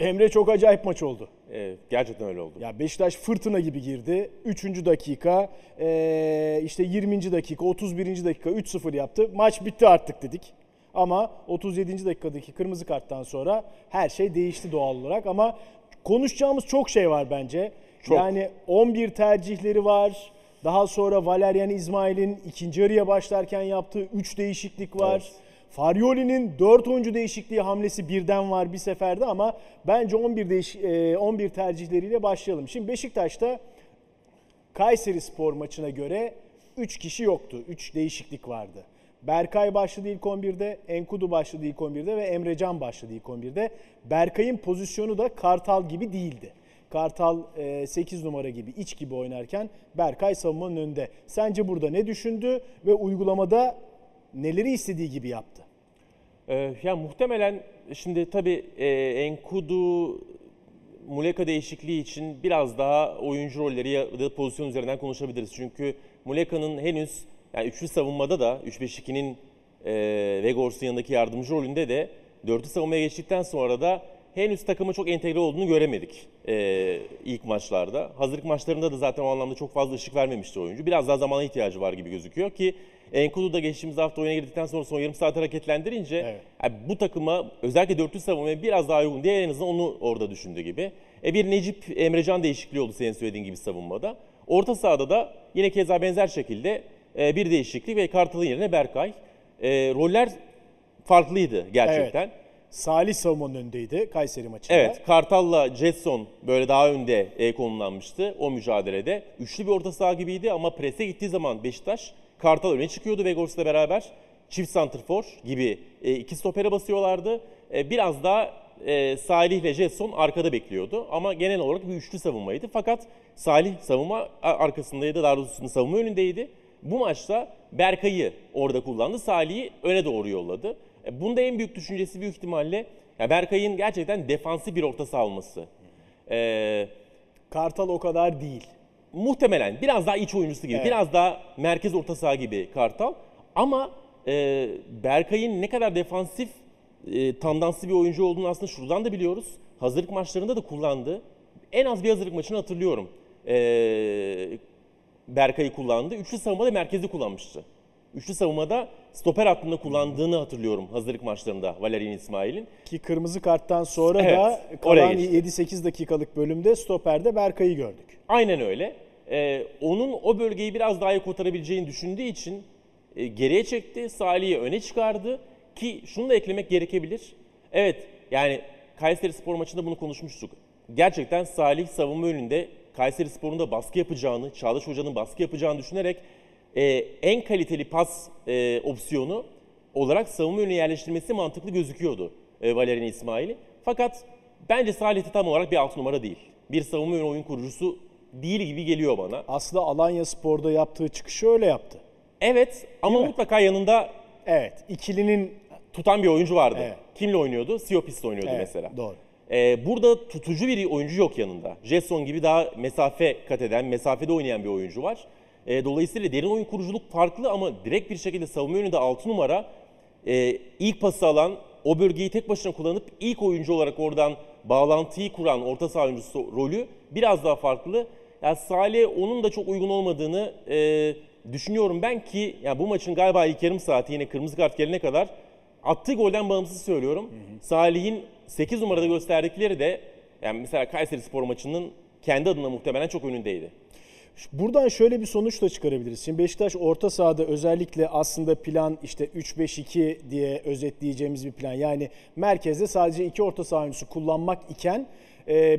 Emre çok acayip maç oldu. Ee, gerçekten öyle oldu. Ya Beşiktaş fırtına gibi girdi. 3. dakika, eee, işte 20. dakika, 31. dakika 3-0 yaptı. Maç bitti artık dedik. Ama 37. dakikadaki kırmızı karttan sonra her şey değişti doğal olarak. Ama konuşacağımız çok şey var bence. Çok. Yani 11 tercihleri var. Daha sonra Valerian İsmail'in ikinci yarıya başlarken yaptığı 3 değişiklik var. Evet. Faryoli'nin 4 oyuncu değişikliği hamlesi birden var bir seferde ama bence 11 değiş e, 11 tercihleriyle başlayalım. Şimdi Beşiktaş'ta Kayseri Spor maçına göre 3 kişi yoktu. 3 değişiklik vardı. Berkay başladı ilk 11'de, Enkudu başladı ilk 11'de ve Emrecan başladı ilk 11'de. Berkay'ın pozisyonu da Kartal gibi değildi. Kartal 8 numara gibi, iç gibi oynarken Berkay savunmanın önünde. Sence burada ne düşündü ve uygulamada neleri istediği gibi yaptı? Ee, muhtemelen şimdi tabii e, Enkudu Muleka değişikliği için biraz daha oyuncu rolleri ya da pozisyon üzerinden konuşabiliriz. Çünkü Muleka'nın henüz yani üçlü savunmada da 3-5-2'nin e, Vegors'un yanındaki yardımcı rolünde de dörtlü savunmaya geçtikten sonra da henüz takıma çok entegre olduğunu göremedik e, ilk maçlarda. Hazırlık maçlarında da zaten o anlamda çok fazla ışık vermemişti oyuncu. Biraz daha zamana ihtiyacı var gibi gözüküyor ki Enkudu da geçtiğimiz hafta oyuna girdikten sonra son yarım saat hareketlendirince Evet. yani bu takıma özellikle dörtlü savunmaya biraz daha uygun diye en azından onu orada düşündü gibi. E bir Necip Emrecan değişikliği oldu senin söylediğin gibi savunmada. Orta sahada da yine keza benzer şekilde e, bir değişiklik ve Kartal'ın yerine Berkay. E, roller farklıydı gerçekten. Salih savunmanın önündeydi Kayseri maçında. Evet, Kartal'la Jetson böyle daha önde e, konumlanmıştı o mücadelede. Üçlü bir orta saha gibiydi ama prese gittiği zaman Beşiktaş, Kartal öne çıkıyordu Vegors'la beraber. Çift santrfor gibi e, iki stopere basıyorlardı. E, biraz daha e, Salih ile Jetson arkada bekliyordu. Ama genel olarak bir üçlü savunmaydı. Fakat Salih savunma arkasındaydı, daha doğrusu savunma önündeydi. Bu maçta Berkay'ı orada kullandı, Salih'i öne doğru yolladı. E, Bunda en büyük düşüncesi büyük ihtimalle ya Berkay'ın gerçekten defansif bir orta saha. Ee, Kartal o kadar değil. Muhtemelen biraz daha iç oyuncusu gibi, Evet. biraz daha merkez orta saha gibi Kartal. Ama e, Berkay'ın ne kadar defansif, e, tandanslı bir oyuncu olduğunu aslında şuradan da biliyoruz. Hazırlık maçlarında da kullandı. En az bir hazırlık maçını hatırlıyorum. E, Berkay'ı kullandı. Üçlü savunmada merkezi kullanmıştı. Üçlü savunmada stoper hattında kullandığını hatırlıyorum hazırlık maçlarında Valerian İsmail'in. Ki kırmızı karttan sonra Evet, da oraya kalan geçti. 7-8 dakikalık bölümde stoperde Berkay'ı gördük. Aynen öyle. Ee, onun o bölgeyi biraz daha iyi kotarabileceğini düşündüğü için e, geriye çekti. Salih'i öne çıkardı. Ki şunu da eklemek gerekebilir. Evet yani Kayseri Spor maçında bunu konuşmuştuk. Gerçekten Salih savunma önünde Kayseri Spor'un da baskı yapacağını, Çağdaş Hoca'nın baskı yapacağını düşünerek e, en kaliteli pas e, opsiyonu olarak savunma önüne yerleştirmesi mantıklı gözüküyordu e, Valerian İsmail'i. Fakat bence Salih tam olarak bir alt numara değil. Bir savunma önü oyun kurucusu değil gibi geliyor bana. Aslında Alanya Spor'da yaptığı çıkışı öyle yaptı. Evet ama mi? mutlaka yanında Evet, ikilinin tutan bir oyuncu vardı. Evet. Kimle oynuyordu? Siopis'le oynuyordu Evet, mesela. doğru. Ee, burada tutucu bir oyuncu yok yanında. Jetson gibi daha mesafe kat eden, mesafede oynayan bir oyuncu var. Ee, dolayısıyla derin oyun kuruculuk farklı ama direkt bir şekilde savunma yönünde 6 numara e, ilk pası alan, o bölgeyi tek başına kullanıp ilk oyuncu olarak oradan bağlantıyı kuran orta saha oyuncusu rolü biraz daha farklı. Yani Salih onun da çok uygun olmadığını e, düşünüyorum ben ki yani bu maçın galiba ilk yarım saati yine kırmızı kart gelene kadar attığı golden bağımsız söylüyorum. Salih'in 8 numarada gösterdikleri de yani mesela Kayseri Spor maçının kendi adına muhtemelen çok önündeydi. Buradan şöyle bir sonuç da çıkarabiliriz. Şimdi Beşiktaş orta sahada özellikle aslında plan işte 3-5-2 diye özetleyeceğimiz bir plan. Yani merkezde sadece iki orta saha oyuncusu kullanmak iken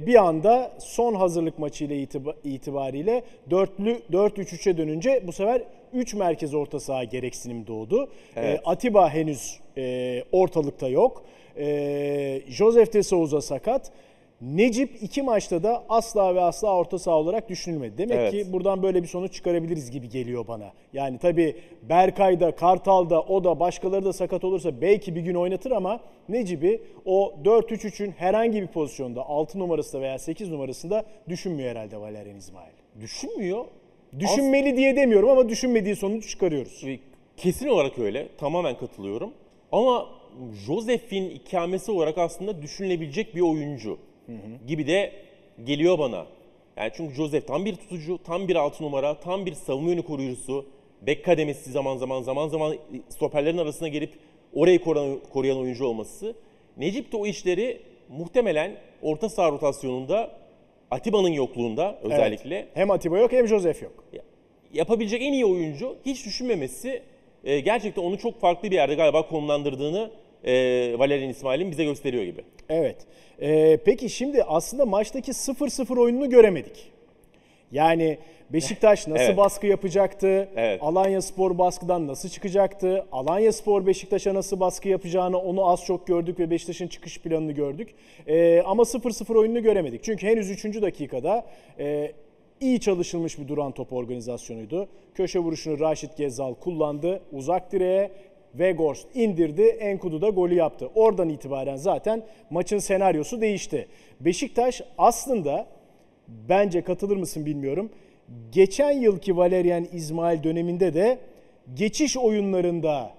bir anda son hazırlık maçı ile itiba- itibariyle dörtlü 4-3-3'e dönünce bu sefer 3 merkez orta saha gereksinim doğdu. Evet. E, Atiba henüz e, ortalıkta yok. E, Joseph de Souza sakat. Necip iki maçta da asla ve asla orta saha olarak düşünülmedi. Demek Evet. ki buradan böyle bir sonuç çıkarabiliriz gibi geliyor bana. Yani tabii Berkay'da, Kartal'da, o da başkaları da sakat olursa belki bir gün oynatır ama Necip'i o 4-3-3'ün herhangi bir pozisyonda 6 numarasında veya 8 numarasında düşünmüyor herhalde Valerian İsmail. Düşünmüyor. Düşünmeli diye demiyorum ama düşünmediği sonuç çıkarıyoruz. As- Kesin olarak öyle. Tamamen katılıyorum. Ama Josef'in ikamesi olarak aslında düşünülebilecek bir oyuncu. Gibi de geliyor bana. Yani çünkü Joseph tam bir tutucu, tam bir altı numara, tam bir savunma yönü koruyucusu. Bek kademesi zaman zaman zaman zaman stoperlerin arasına gelip orayı koruyan, koruyan oyuncu olması. Necip de o işleri muhtemelen orta saha rotasyonunda Atiba'nın yokluğunda özellikle Evet. Hem Atiba yok hem Josef yok. yapabilecek en iyi oyuncu hiç düşünmemesi e, gerçekten onu çok farklı bir yerde galiba konumlandırdığını e, Valerian İsmail'in bize gösteriyor gibi. Evet. Ee, peki şimdi aslında maçtaki 0-0 oyununu göremedik. Yani Beşiktaş nasıl Evet. baskı yapacaktı? Evet. Alanya Spor baskıdan nasıl çıkacaktı? Alanya Spor Beşiktaş'a nasıl baskı yapacağını onu az çok gördük ve Beşiktaş'ın çıkış planını gördük. Ee, ama 0-0 oyununu göremedik. Çünkü henüz 3. dakikada e, iyi çalışılmış bir duran top organizasyonuydu. Köşe vuruşunu Raşit Gezal kullandı. Uzak direğe Weghorst indirdi. Enkudu da golü yaptı. Oradan itibaren zaten maçın senaryosu değişti. Beşiktaş aslında bence katılır mısın bilmiyorum. Geçen yılki Valerian İsmail döneminde de geçiş oyunlarında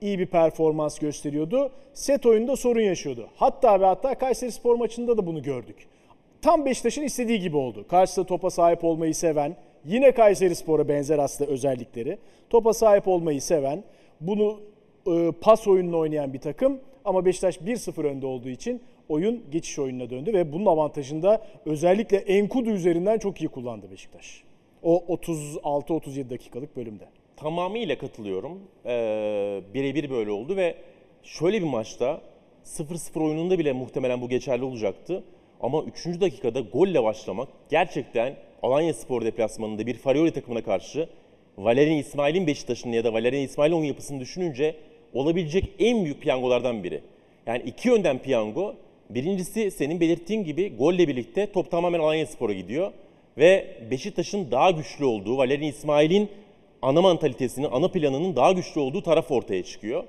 iyi bir performans gösteriyordu. Set oyunda sorun yaşıyordu. Hatta ve hatta Kayseri Spor maçında da bunu gördük. Tam Beşiktaş'ın istediği gibi oldu. Karşısında topa sahip olmayı seven, yine Kayseri Spor'a benzer aslında özellikleri. Topa sahip olmayı seven, bunu e, pas oyununu oynayan bir takım ama Beşiktaş 1-0 önde olduğu için oyun geçiş oyununa döndü ve bunun avantajını da özellikle Enkudu üzerinden çok iyi kullandı Beşiktaş. O 36-37 dakikalık bölümde. Tamamıyla katılıyorum. Ee, birebir böyle oldu ve şöyle bir maçta 0-0 oyununda bile muhtemelen bu geçerli olacaktı. Ama 3. dakikada golle başlamak gerçekten Alanya Spor deplasmanında bir Farioli takımına karşı Valerian İsmail'in Beşiktaş'ın ya da Valerian İsmail'in oyun yapısını düşününce olabilecek en büyük piyangolardan biri. Yani iki yönden piyango. Birincisi senin belirttiğin gibi golle birlikte top tamamen Alanya Spor'a gidiyor. Ve Beşiktaş'ın daha güçlü olduğu, Valerian İsmail'in ana mantalitesinin, ana planının daha güçlü olduğu taraf ortaya çıkıyor.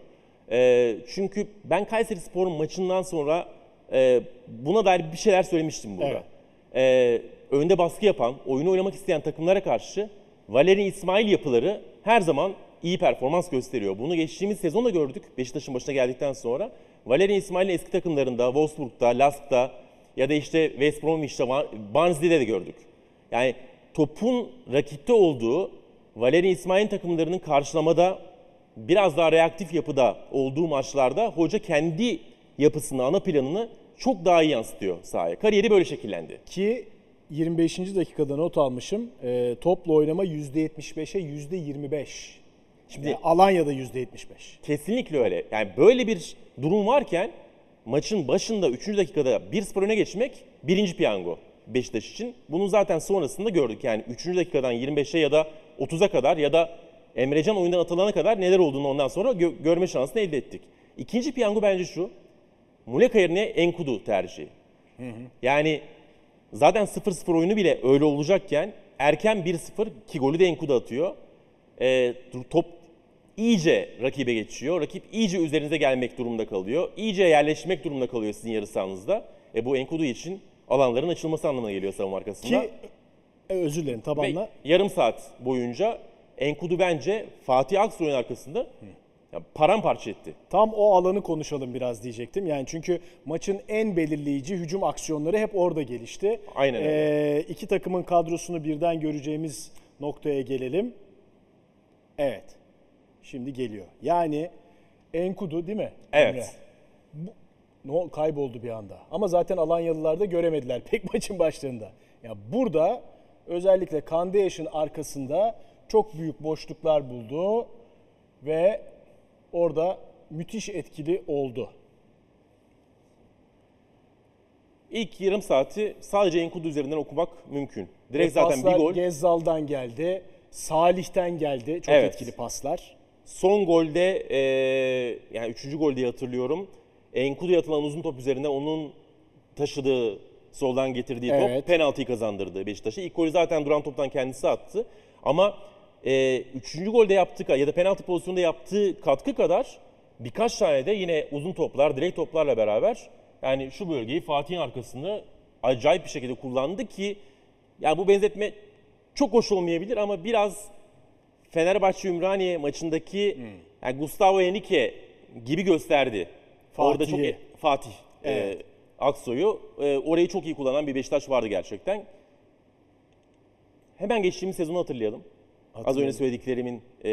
Ee, çünkü ben Kayseri Spor maçından sonra e, buna dair bir şeyler söylemiştim burada. Ee, önde baskı yapan, oyunu oynamak isteyen takımlara karşı Valerian İsmail yapıları her zaman iyi performans gösteriyor. Bunu geçtiğimiz sezonda gördük Beşiktaş'ın başına geldikten sonra. Valerian İsmail'in eski takımlarında, Wolfsburg'da, Lask'ta ya da işte West Bromwich'te, Barnsley'de de gördük. Yani topun rakipte olduğu, Valerian İsmail'in takımlarının karşılamada biraz daha reaktif yapıda olduğu maçlarda hoca kendi yapısını, ana planını çok daha iyi yansıtıyor sahaya. Kariyeri böyle şekillendi. Ki 25. dakikada not almışım. E, topla oynama %75'e %25. Şimdi Şimdi- Alanya'da %75. Kesinlikle öyle. Yani böyle bir durum varken maçın başında 3. dakikada 1-0 öne geçmek birinci piyango Beşiktaş için. Bunu zaten sonrasında gördük. Yani 3. dakikadan 25'e ya da 30'a kadar ya da Emrecan oyundan atılana kadar neler olduğunu ondan sonra gö- görme şansını elde ettik. İkinci piyango bence şu. Muleka yerine Enkudu tercihi. Yani zaten 0-0 oyunu bile öyle olacakken erken 1-0 ki golü de Enkudu atıyor. Ee, top iyice rakibe geçiyor. Rakip iyice üzerinize gelmek durumunda kalıyor. İyice yerleşmek durumunda kalıyor sizin yarı sahanızda. E, bu Enkudu için alanların açılması anlamına geliyor savunma arkasında. Ki e, özür dilerim Ve tabanla. yarım saat boyunca Enkudu bence Fatih Aksoy'un arkasında ya, paramparça etti. Tam o alanı konuşalım biraz diyecektim. Yani çünkü maçın en belirleyici hücum aksiyonları hep orada gelişti. Aynen öyle. Ee, iki takımın kadrosunu birden göreceğimiz noktaya gelelim. Evet. Şimdi geliyor. Yani Enkudu değil mi? Evet. Emre? Ne ol- kayboldu bir anda. Ama zaten Alanyalılar da göremediler pek maçın başlarında. Ya burada özellikle Kandeyaş'ın arkasında çok büyük boşluklar buldu ve orada müthiş etkili oldu. İlk yarım saati sadece Enkudu üzerinden okumak mümkün. Direkt Ve zaten bir gol. Gezzal'dan geldi, Salih'ten geldi. Çok Evet. etkili paslar. Son golde e, yani üçüncü gol diye hatırlıyorum. Enkudu'ya atılan uzun top üzerine onun taşıdığı soldan getirdiği Evet. top penaltıyı kazandırdı Beşiktaş'a. İlk golü zaten duran toptan kendisi attı. Ama e, üçüncü golde yaptığı ya da penaltı pozisyonunda yaptığı katkı kadar birkaç tane de yine uzun toplar, direkt toplarla beraber yani şu bölgeyi Fatih'in arkasını acayip bir şekilde kullandı ki yani bu benzetme çok hoş olmayabilir ama biraz Fenerbahçe Ümraniye maçındaki yani Gustavo Henrique gibi gösterdi. Orada çok Fatih'i. e- Fatih. Evet. Ee, Aksoy'u. E, orayı çok iyi kullanan bir Beşiktaş vardı gerçekten. Hemen geçtiğimiz sezonu hatırlayalım. Az önce söylediklerimin e,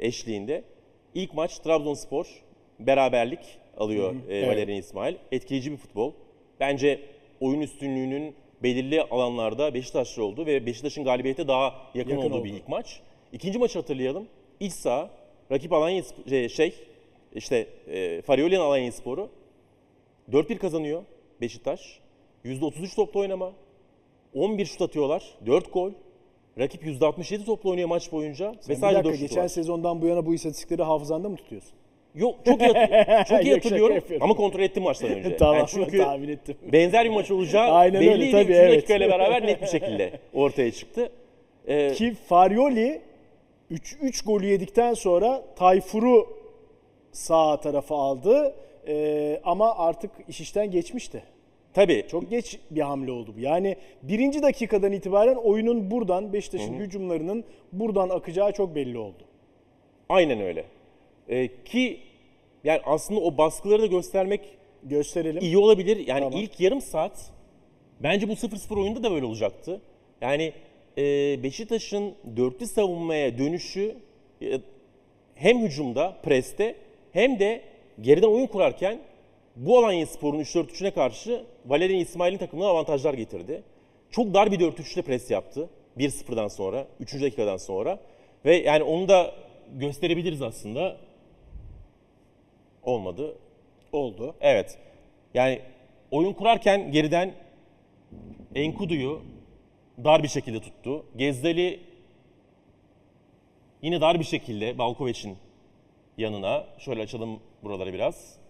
eşliğinde. İlk maç Trabzonspor beraberlik alıyor e, evet. Valerian İsmail. Etkileyici bir futbol. Bence oyun üstünlüğünün belirli alanlarda Beşiktaşlı oldu ve Beşiktaş'ın galibiyete daha yakın, Yakın olduğu oldu. bir ilk maç. İkinci maçı hatırlayalım. İç saha, rakip Alanya şey, şey işte e, Farioli'nin Alanya Sporu 4-1 kazanıyor Beşiktaş. %33 topla oynama. 11 şut atıyorlar. 4 gol. Rakip %67 topla oynuyor maç boyunca. ve Bir sadece dakika 4 şut geçen var. sezondan bu yana bu istatistikleri hafızanda mı tutuyorsun? Yok çok iyi, çok iyi hatırlıyorum ama kontrol ettim maçtan önce. tamam Yani çünkü tahmin ettim. benzer bir maç olacağı Aynen öyle, belliydi. tabii, Üçüncü evet. dakikayla beraber net bir şekilde ortaya çıktı. Ee, Ki Farioli 3 3 golü yedikten sonra Tayfur'u sağ tarafa aldı. Ee, ama artık iş işten geçmişti. tabii Çok geç bir hamle oldu bu. Yani birinci dakikadan itibaren oyunun buradan Beşiktaş'ın hücumlarının buradan akacağı çok belli oldu. aynen öyle. Ee, ki yani aslında o baskıları da göstermek Gösterelim. iyi olabilir. Yani Tamam. ilk yarım saat bence bu 0-0 oyunda da böyle olacaktı. Yani Beşiktaş'ın dörtlü savunmaya dönüşü e, hem hücumda, preste hem de geriden oyun kurarken bu Alanya Spor'un 3-4-3'üne karşı Valerian İsmail'in takımına avantajlar getirdi. Çok dar bir 4-3'te pres yaptı. 1-0'dan sonra, 3. dakikadan sonra. Ve yani onu da gösterebiliriz aslında. Olmadı. Oldu. Evet. Yani oyun kurarken geriden Enkudu'yu dar bir şekilde tuttu. Gezdali yine dar bir şekilde Balkovic'in yanına. Şöyle açalım buraları biraz.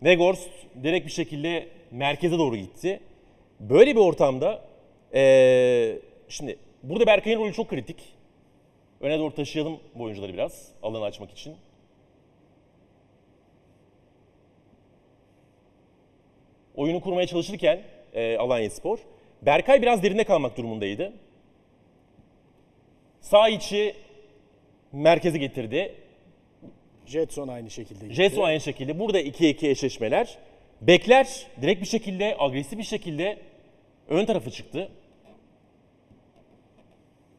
Weghorst direkt bir şekilde merkeze doğru gitti. Böyle bir ortamda eee, şimdi burada Berkay'ın rolü çok kritik. Öne doğru taşıyalım bu oyuncuları biraz alanı açmak için. oyunu kurmaya çalışırken e, Alanya Spor, Berkay biraz derinde kalmak durumundaydı. Sağ içi merkeze getirdi. Jetson aynı şekilde gitti. Jetson aynı şekilde. Burada 2-2 eşleşmeler. Bekler direkt bir şekilde, agresif bir şekilde ön tarafı çıktı.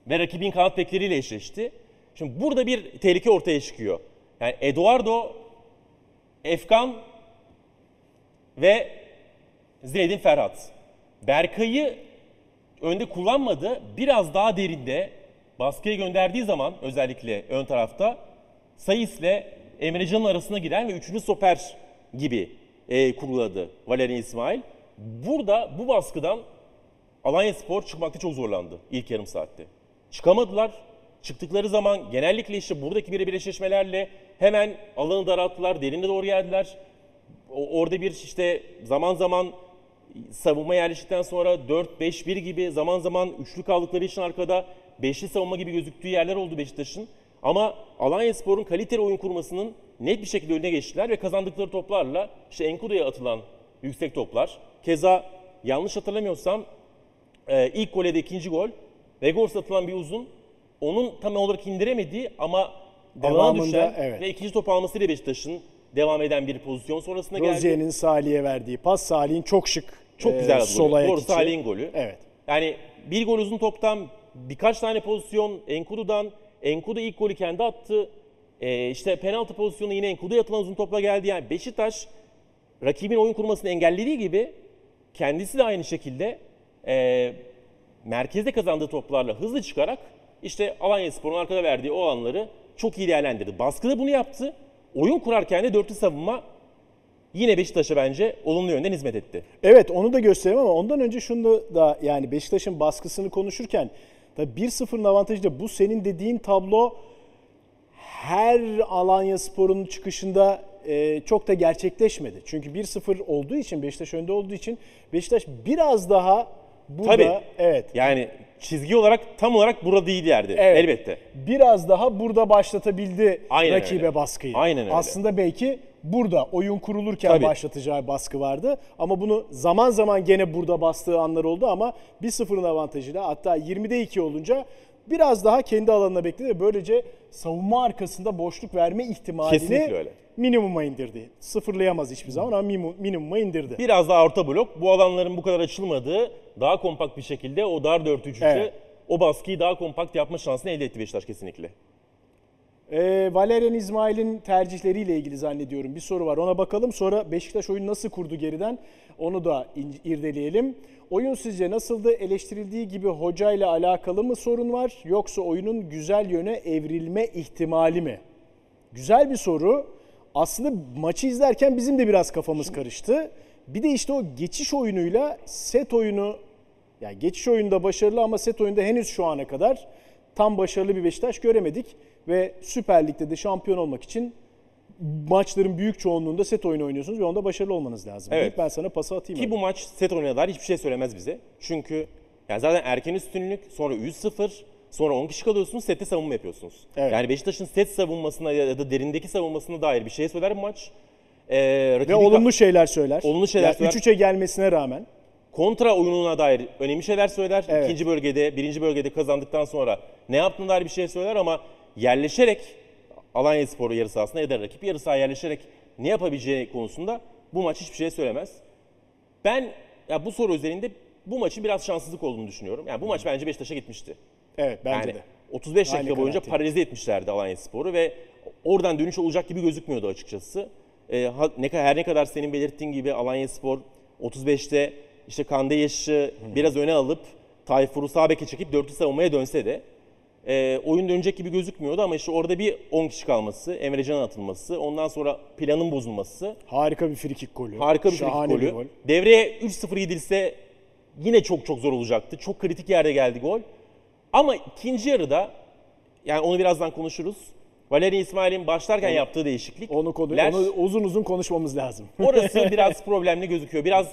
Ve rakibin kanat bekleriyle eşleşti. Şimdi burada bir tehlike ortaya çıkıyor. Yani Eduardo, Efkan ve Zinedine Ferhat. Berkay'ı önde kullanmadı. Biraz daha derinde baskıya gönderdiği zaman özellikle ön tarafta Sayıs'le Emrecan'ın arasına giren ve üçüncü stoper gibi e, kuruladı Valerian İsmail. Burada bu baskıdan Alanya Spor çıkmakta çok zorlandı ilk yarım saatte. Çıkamadılar. Çıktıkları zaman genellikle işte buradaki birebir eşleşmelerle hemen alanı daralttılar, derine doğru geldiler. Orada bir işte zaman zaman savunma yerleştikten sonra 4-5-1 gibi zaman zaman üçlü kaldıkları için arkada beşli savunma gibi gözüktüğü yerler oldu Beşiktaş'ın. Ama Alanya Spor'un kaliteli oyun kurmasının net bir şekilde önüne geçtiler ve kazandıkları toplarla işte Enkudu'ya atılan yüksek toplar. Keza yanlış hatırlamıyorsam e, ilk gole de ikinci gol. Vegors'a atılan bir uzun. Onun tam olarak indiremediği ama Devamında, düşen evet. ve ikinci top almasıyla Beşiktaş'ın devam eden bir pozisyon sonrasında geldi. Rozier'in Salih'e verdiği pas. Salih'in çok şık. Çok güzel bir sol gol. ayak Doğru içi. Salih'in golü. Evet. Yani bir gol uzun toptan birkaç tane pozisyon Enkudu'dan. Enkudu ilk golü kendi attı. Ee, işte penaltı pozisyonu yine Enkudu'ya atılan uzun topla geldi. Yani Beşiktaş rakibin oyun kurmasını engellediği gibi kendisi de aynı şekilde e, merkezde kazandığı toplarla hızlı çıkarak işte Alanya Spor'un arkada verdiği o alanları çok iyi değerlendirdi. Baskıda bunu yaptı. Oyun kurarken de dörtlü savunma yine Beşiktaş'a bence olumlu yönden hizmet etti. Evet onu da göstereyim ama ondan önce şunu da yani Beşiktaş'ın baskısını konuşurken tabii 1-0'ın avantajı da bu senin dediğin tablo her Alanya Spor'un çıkışında e, çok da gerçekleşmedi. Çünkü 1-0 olduğu için Beşiktaş önde olduğu için Beşiktaş biraz daha burada Tabii. evet Yani çizgi olarak tam olarak burada değil yerdi. Evet. Elbette. biraz daha burada başlatabildi Aynen rakibe öyle. baskıyı. Aynen öyle. Aslında belki burada oyun kurulurken Tabii. başlatacağı baskı vardı. Ama bunu zaman zaman gene burada bastığı anlar oldu ama 1-0'ın avantajıyla hatta 20'de 2 olunca biraz daha kendi alanına bekledi böylece savunma arkasında boşluk verme ihtimalini minimuma indirdi. Sıfırlayamaz hiçbir zaman ama minimum, minimuma indirdi. Biraz daha orta blok. Bu alanların bu kadar açılmadığı daha kompakt bir şekilde o dar 4-3-3'ü Evet. o baskıyı daha kompakt yapma şansını elde etti Beşiktaş kesinlikle. Ee, Valerian İsmail'in tercihleriyle ilgili zannediyorum bir soru var. Ona bakalım. Sonra Beşiktaş oyunu nasıl kurdu geriden onu da irdeleyelim. Oyun sizce nasıldı? Eleştirildiği gibi hocayla alakalı mı sorun var? Yoksa oyunun güzel yöne evrilme ihtimali mi? Güzel bir soru. Aslında maçı izlerken bizim de biraz kafamız karıştı. Bir de işte o geçiş oyunuyla set oyunu yani geçiş oyunda başarılı ama set oyunda henüz şu ana kadar tam başarılı bir Beşiktaş göremedik ve Süper Lig'de de şampiyon olmak için maçların büyük çoğunluğunda set oyunu oynuyorsunuz ve onda başarılı olmanız lazım. Evet. Ben sana pası atayım. Ki abi. bu maç set oyununa dair hiçbir şey söylemez bize. Çünkü yani zaten erken üstünlük, sonra 3-0, sonra 10 kişi kalıyorsunuz, sette savunma yapıyorsunuz. Evet. Yani Beşiktaş'ın set savunmasına ya da derindeki savunmasına dair bir şey söyler bu maç. Ee, ve olumlu şeyler söyler. Olumlu şeyler Yani söyler. 3-3'e gelmesine rağmen. kontra oyununa dair önemli şeyler söyler. Evet. İkinci bölgede, birinci bölgede kazandıktan sonra ne yaptığına dair bir şey söyler ama yerleşerek Alanya Sporu yarı sahasına ya da rakip yarı sahaya yerleşerek ne yapabileceği konusunda bu maç hiçbir şey söylemez. Ben ya bu soru üzerinde bu maçın biraz şanssızlık olduğunu düşünüyorum. Yani bu maç bence Beşiktaş'a gitmişti. Evet bence Yani de. 35 Aynı dakika boyunca kanaatteyim. paralize etmişlerdi Alanya Sporu ve oradan dönüş olacak gibi gözükmüyordu açıkçası. Ee, ne kadar her ne kadar senin belirttiğin gibi Alanya Spor 35'te işte Kande Yaş'ı biraz öne alıp Tayfur'u sağ beke çekip dörtlü savunmaya dönse de e, oyun dönecek gibi gözükmüyordu ama işte orada bir 10 kişi kalması, Emrecan'ın atılması, ondan sonra planın bozulması, Harika bir frikik golü. harika bir Şahane frikik bir golü. gol. Devreye 3-0 gidilse yine çok çok zor olacaktı. Çok kritik yerde geldi gol. Ama ikinci yarıda yani onu birazdan konuşuruz. Valeri İsmail'in başlarken yaptığı değişiklik. Onu, konu, onu uzun uzun konuşmamız lazım. orası biraz problemli gözüküyor. Biraz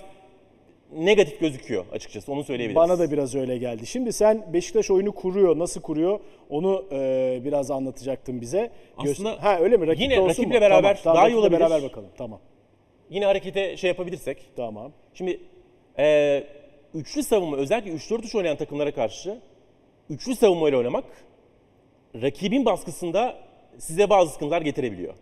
negatif gözüküyor açıkçası. Onu söyleyebiliriz. Bana da biraz öyle geldi. Şimdi sen Beşiktaş oyunu kuruyor, nasıl kuruyor onu e, biraz anlatacaktın bize. Göz- Aslında ha öyle mi? Rakipte yine olsun rakiple mu? beraber tamam, tamam, daha iyi olabilir. beraber bakalım. Tamam. Yine harekete şey yapabilirsek. Tamam. Şimdi e, üçlü savunma özellikle 3-4-3 oynayan takımlara karşı üçlü savunmayla oynamak rakibin baskısında size bazı sıkıntılar getirebiliyor.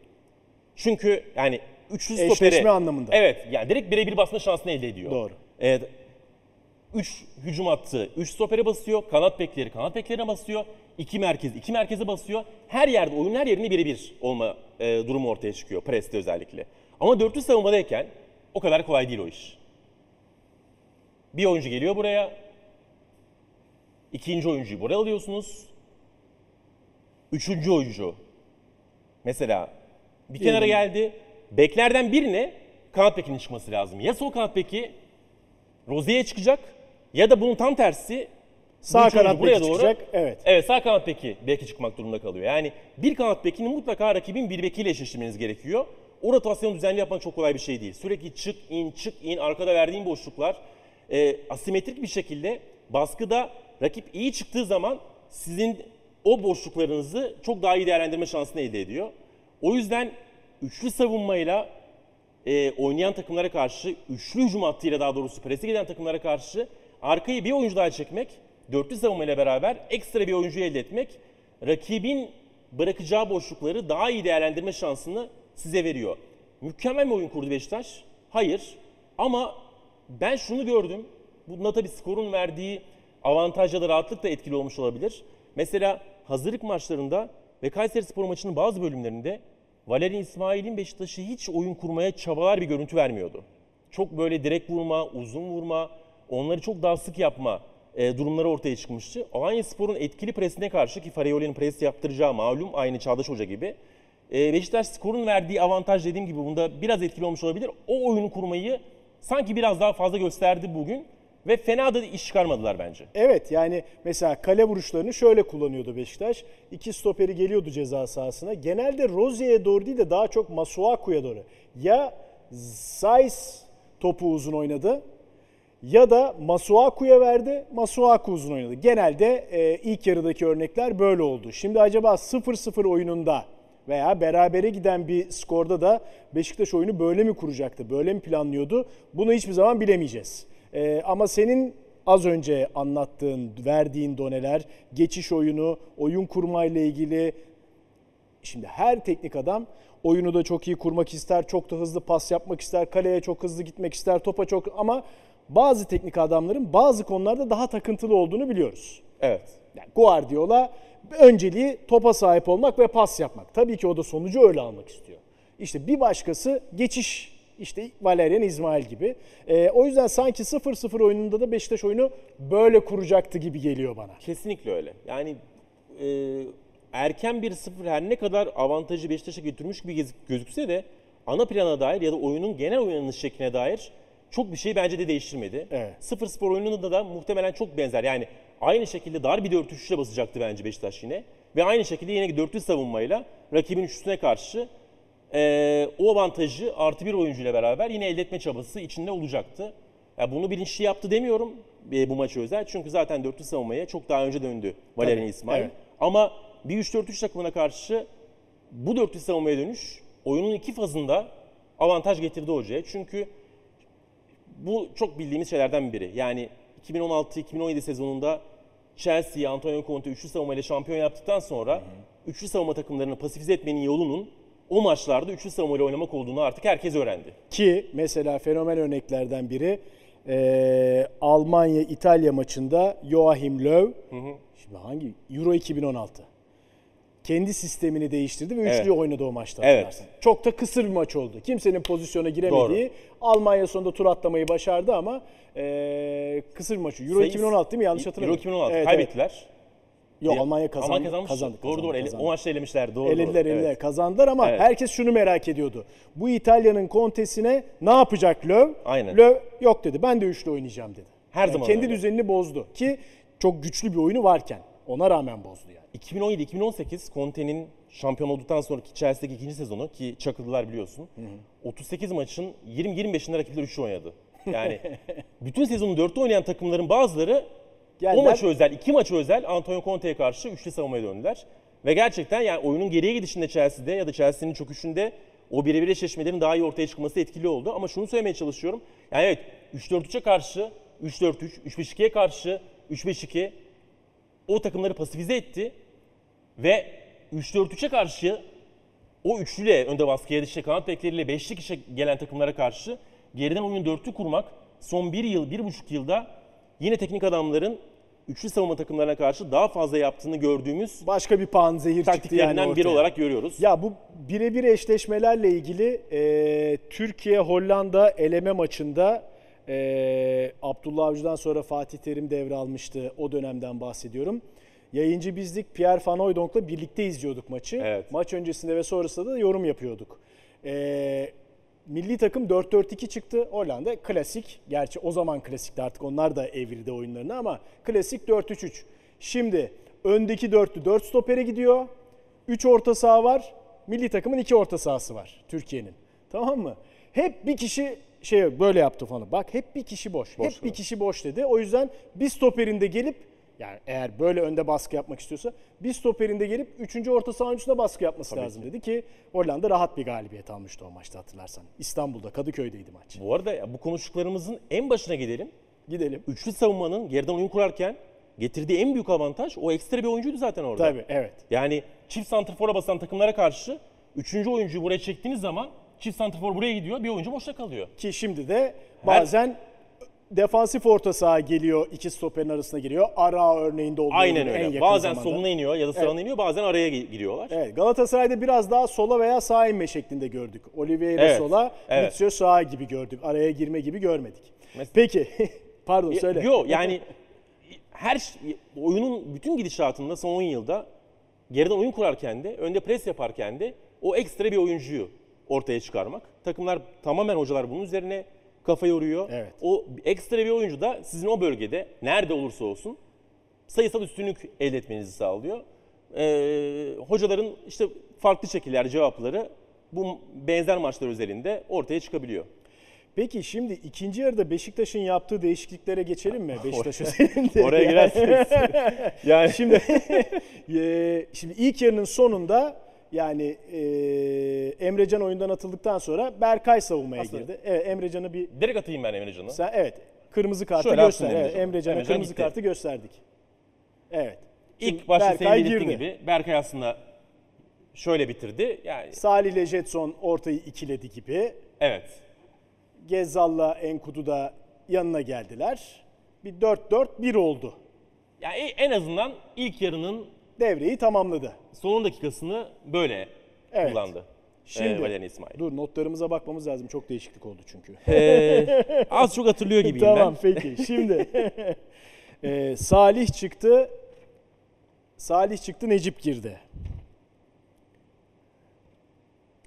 Çünkü yani üçlü stoperi... Eşleşme anlamında. Evet yani direkt birebir basma şansını elde ediyor. Doğru. Evet. 3 hücum hattı 3 stopere basıyor. Kanat bekleri kanat beklerine basıyor. 2 merkez 2 merkeze basıyor. Her yerde oyunun her yerinde birebir olma e, durumu ortaya çıkıyor. Preste özellikle. Ama dörtlü savunmadayken o kadar kolay değil o iş. Bir oyuncu geliyor buraya. ikinci oyuncuyu buraya alıyorsunuz. Üçüncü oyuncu mesela bir kenara geldi. Beklerden birine kanat bekinin çıkması lazım. Ya sol kanat beki Rozier'e çıkacak ya da bunun tam tersi Sağ kanat beki çıkacak, evet. Evet sağ kanat beki beki çıkmak durumunda kalıyor. Yani bir kanat bekini mutlaka rakibin bir bekiyle eşleştirmeniz gerekiyor. O rotasyonu düzenli yapmak çok kolay bir şey değil. Sürekli çık in çık in arkada verdiğin boşluklar e, asimetrik bir şekilde baskıda rakip iyi çıktığı zaman sizin o boşluklarınızı çok daha iyi değerlendirme şansını elde ediyor. O yüzden üçlü savunmayla e, oynayan takımlara karşı, üçlü hücum hattıyla daha doğrusu presi giden takımlara karşı arkayı bir oyuncu daha çekmek, dörtlü savunmayla beraber ekstra bir oyuncu elde etmek, rakibin bırakacağı boşlukları daha iyi değerlendirme şansını size veriyor. Mükemmel mi oyun kurdu Beşiktaş? Hayır. Ama ben şunu gördüm. Bunda tabii skorun verdiği avantaj ya da rahatlık da etkili olmuş olabilir. Mesela hazırlık maçlarında ve Kayseri Spor maçının bazı bölümlerinde Valeri İsmail'in Beşiktaş'ı hiç oyun kurmaya çabalar bir görüntü vermiyordu. Çok böyle direkt vurma, uzun vurma, onları çok daha sık yapma e, durumları ortaya çıkmıştı. Alanya Spor'un etkili presine karşı ki Farioli'nin pres yaptıracağı malum aynı Çağdaş Hoca gibi. E, Beşiktaş skorun verdiği avantaj dediğim gibi bunda biraz etkili olmuş olabilir. O oyunu kurmayı sanki biraz daha fazla gösterdi bugün ve fena da iş çıkarmadılar bence. Evet yani mesela kale vuruşlarını şöyle kullanıyordu Beşiktaş. İki stoperi geliyordu ceza sahasına. Genelde Rozier'e doğru değil de daha çok Masuaku'ya doğru. Ya Zeiss topu uzun oynadı ya da Masuaku'ya verdi, Masuaku uzun oynadı. Genelde e, ilk yarıdaki örnekler böyle oldu. Şimdi acaba 0-0 oyununda veya berabere giden bir skorda da Beşiktaş oyunu böyle mi kuracaktı, böyle mi planlıyordu? Bunu hiçbir zaman bilemeyeceğiz. E, ama senin az önce anlattığın, verdiğin doneler, geçiş oyunu, oyun kurmayla ilgili Şimdi her teknik adam oyunu da çok iyi kurmak ister, çok da hızlı pas yapmak ister, kaleye çok hızlı gitmek ister, topa çok ama bazı teknik adamların bazı konularda daha takıntılı olduğunu biliyoruz. Evet. Yani Guardiola önceliği topa sahip olmak ve pas yapmak. Tabii ki o da sonucu öyle almak istiyor. İşte bir başkası geçiş işte Valerian İsmail gibi. Ee, o yüzden sanki 0-0 oyununda da Beşiktaş oyunu böyle kuracaktı gibi geliyor bana. Kesinlikle öyle. Yani e, erken bir sıfır her ne kadar avantajı Beşiktaş'a götürmüş gibi gözükse de ana plana dair ya da oyunun genel oynanış şekline dair çok bir şey bence de değiştirmedi. Evet. 0-0 oyununda da muhtemelen çok benzer. Yani aynı şekilde dar bir 4-3'le basacaktı bence Beşiktaş yine. Ve aynı şekilde yine 4'lü savunmayla rakibin üçlüsüne karşı e, o avantajı artı bir oyuncuyla beraber yine elde etme çabası içinde olacaktı. Ya bunu bilinçli yaptı demiyorum e, bu maçı özel. Çünkü zaten dörtlü savunmaya çok daha önce döndü Valerian Tabii, İsmail. evet. Ama bir 3-4-3 takımına karşı bu dörtlü savunmaya dönüş oyunun iki fazında avantaj getirdi hocaya. Çünkü bu çok bildiğimiz şeylerden biri. Yani 2016-2017 sezonunda Chelsea'yi Antonio Conte üçlü savunmayla şampiyon yaptıktan sonra üçlü savunma takımlarını pasifize etmenin yolunun o maçlarda üçlü savunmayla oynamak olduğunu artık herkes öğrendi. Ki mesela fenomen örneklerden biri e, Almanya-İtalya maçında Joachim Löw, şimdi hangi? Euro 2016. Kendi sistemini değiştirdi ve üçlü Evet. oynadı o maçta Evet. Çok da kısır bir maç oldu. Kimsenin pozisyona giremediği. Almanya sonunda tur atlamayı başardı ama e, kısır bir maçı. Euro Sayı- 2016 değil mi? Yanlış hatırlamıyorum. Euro 2016 Evet, kaybettiler. Evet. Yok Ya, Almanya kazandı. Almanya kazanmış. kazandı, doğru kazandı, doğru. Ele- kazandı. O maçta elemişler. Doğru Elediler doğru. elediler Evet. kazandılar ama Evet. herkes şunu merak ediyordu. Bu İtalya'nın kontesine ne yapacak Löw? Aynen. Löw yok dedi. Ben de üçlü oynayacağım dedi. Her zaman Kendi öyle. düzenini bozdu ki çok güçlü bir oyunu varken ona rağmen bozdu yani. 2017-2018 Conte'nin şampiyon olduktan sonraki Chelsea'deki ikinci sezonu ki çakıldılar biliyorsun. 38 maçın 20-25'inde rakipler 3 oynadı. Yani bütün sezonu 4'te oynayan takımların bazıları Geldiler. o maçı özel, iki maçı özel Antonio Conte'ye karşı üçlü savunmaya döndüler. Ve gerçekten yani oyunun geriye gidişinde Chelsea'de ya da Chelsea'nin çöküşünde o birebir eşleşmelerin daha iyi ortaya çıkması etkili oldu. Ama şunu söylemeye çalışıyorum. Yani evet 3-4-3'e karşı 3-4-3, 3-5-2'ye karşı 3-5-2 o takımları pasifize etti ve 3-4-3'e karşı o üçlüyle önde baskıya işte kanat bekleriyle beşli kişi gelen takımlara karşı geriden oyun dörtlü kurmak son bir yıl, bir buçuk yılda yine teknik adamların üçlü savunma takımlarına karşı daha fazla yaptığını gördüğümüz Başka bir pan zehir çıktı yani taktiklerinden biri ortaya. olarak görüyoruz. Ya bu birebir eşleşmelerle ilgili e, Türkiye-Hollanda eleme maçında e, Abdullah Avcı'dan sonra Fatih Terim devralmıştı. O dönemden bahsediyorum. Yayıncı bizlik Pierre Van Hooydonk'la birlikte izliyorduk maçı. Evet. Maç öncesinde ve sonrasında da yorum yapıyorduk. E, milli takım 4-4-2 çıktı. Hollanda klasik. Gerçi o zaman klasikti artık onlar da evirdi oyunlarını ama klasik 4-3-3. Şimdi öndeki dörtlü 4 stopere gidiyor. 3 orta saha var. Milli takımın 2 orta sahası var Türkiye'nin. Tamam mı? Hep bir kişi şey böyle yaptı falan. Bak hep bir kişi boş. hep bir kaldı. kişi boş dedi. O yüzden bir stoperinde gelip yani eğer böyle önde baskı yapmak istiyorsa bir stoperinde gelip 3. orta saha oyuncusuna baskı yapması lazım dedi ki Hollanda rahat bir galibiyet almıştı o maçta hatırlarsan. İstanbul'da Kadıköy'deydi maç. Bu arada bu konuştuklarımızın en başına gelelim. Gidelim. Üçlü savunmanın geriden oyun kurarken getirdiği en büyük avantaj o ekstra bir oyuncuydu zaten orada. Tabii evet. Yani çift santrfora basan takımlara karşı üçüncü oyuncuyu buraya çektiğiniz zaman çift santrfor buraya gidiyor, bir oyuncu boşta kalıyor. Ki şimdi de bazen defansif orta saha geliyor, iki stoperin arasına giriyor. Ara örneğinde olduğu Aynen gibi en öyle. yakın Bazen zamanda. soluna iniyor ya da sağına iniyor, bazen araya gi- giriyorlar. Evet, Galatasaray'da biraz daha sola veya sağa inme şeklinde gördük. Oliveira Evet, sola, evet. Mitsio sağa gibi gördük. Araya girme gibi görmedik. Mes- Peki, pardon söyle. Yok yani her ş- oyunun bütün gidişatında son 10 yılda geriden oyun kurarken de, önde pres yaparken de o ekstra bir oyuncuyu ortaya çıkarmak. Takımlar tamamen hocalar bunun üzerine kafa yoruyor. Evet. O ekstra bir oyuncu da sizin o bölgede nerede olursa olsun sayısal üstünlük elde etmenizi sağlıyor. Ee, hocaların işte farklı şekiller cevapları bu benzer maçlar üzerinde ortaya çıkabiliyor. Peki şimdi ikinci yarıda Beşiktaş'ın yaptığı değişikliklere geçelim mi? Beşiktaş özelinde. Oraya girerseniz. yani Şimdi e, şimdi ilk yarının sonunda yani e, Emrecan oyundan atıldıktan sonra Berkay savunmaya Aslında- girdi. Evet Emrecan'ı bir direkt atayım ben Emrecan'a. sen evet kırmızı kartı Şöyle göster. atsın Evet, Emrecan. Emrecan'a Emrecan kırmızı gitti. kartı gösterdik. Evet. Şimdi İlk başta senin Berkay belirttiğin girdi. gibi Berkay aslında şöyle bitirdi. Yani Salih ile Jetson ortayı ikiledi gibi. evet. Gezzal'la Enkudu da yanına geldiler. Bir 4-4-1 oldu. Yani en azından ilk yarının Devreyi tamamladı. son dakikasını böyle Evet. kullandı. Şimdi Ee, Valerian İsmail. dur notlarımıza bakmamız lazım. Çok değişiklik oldu çünkü. Ee, az çok hatırlıyor gibiyim tamam ben. peki. Şimdi Ee, Salih çıktı. Salih çıktı, Necip girdi.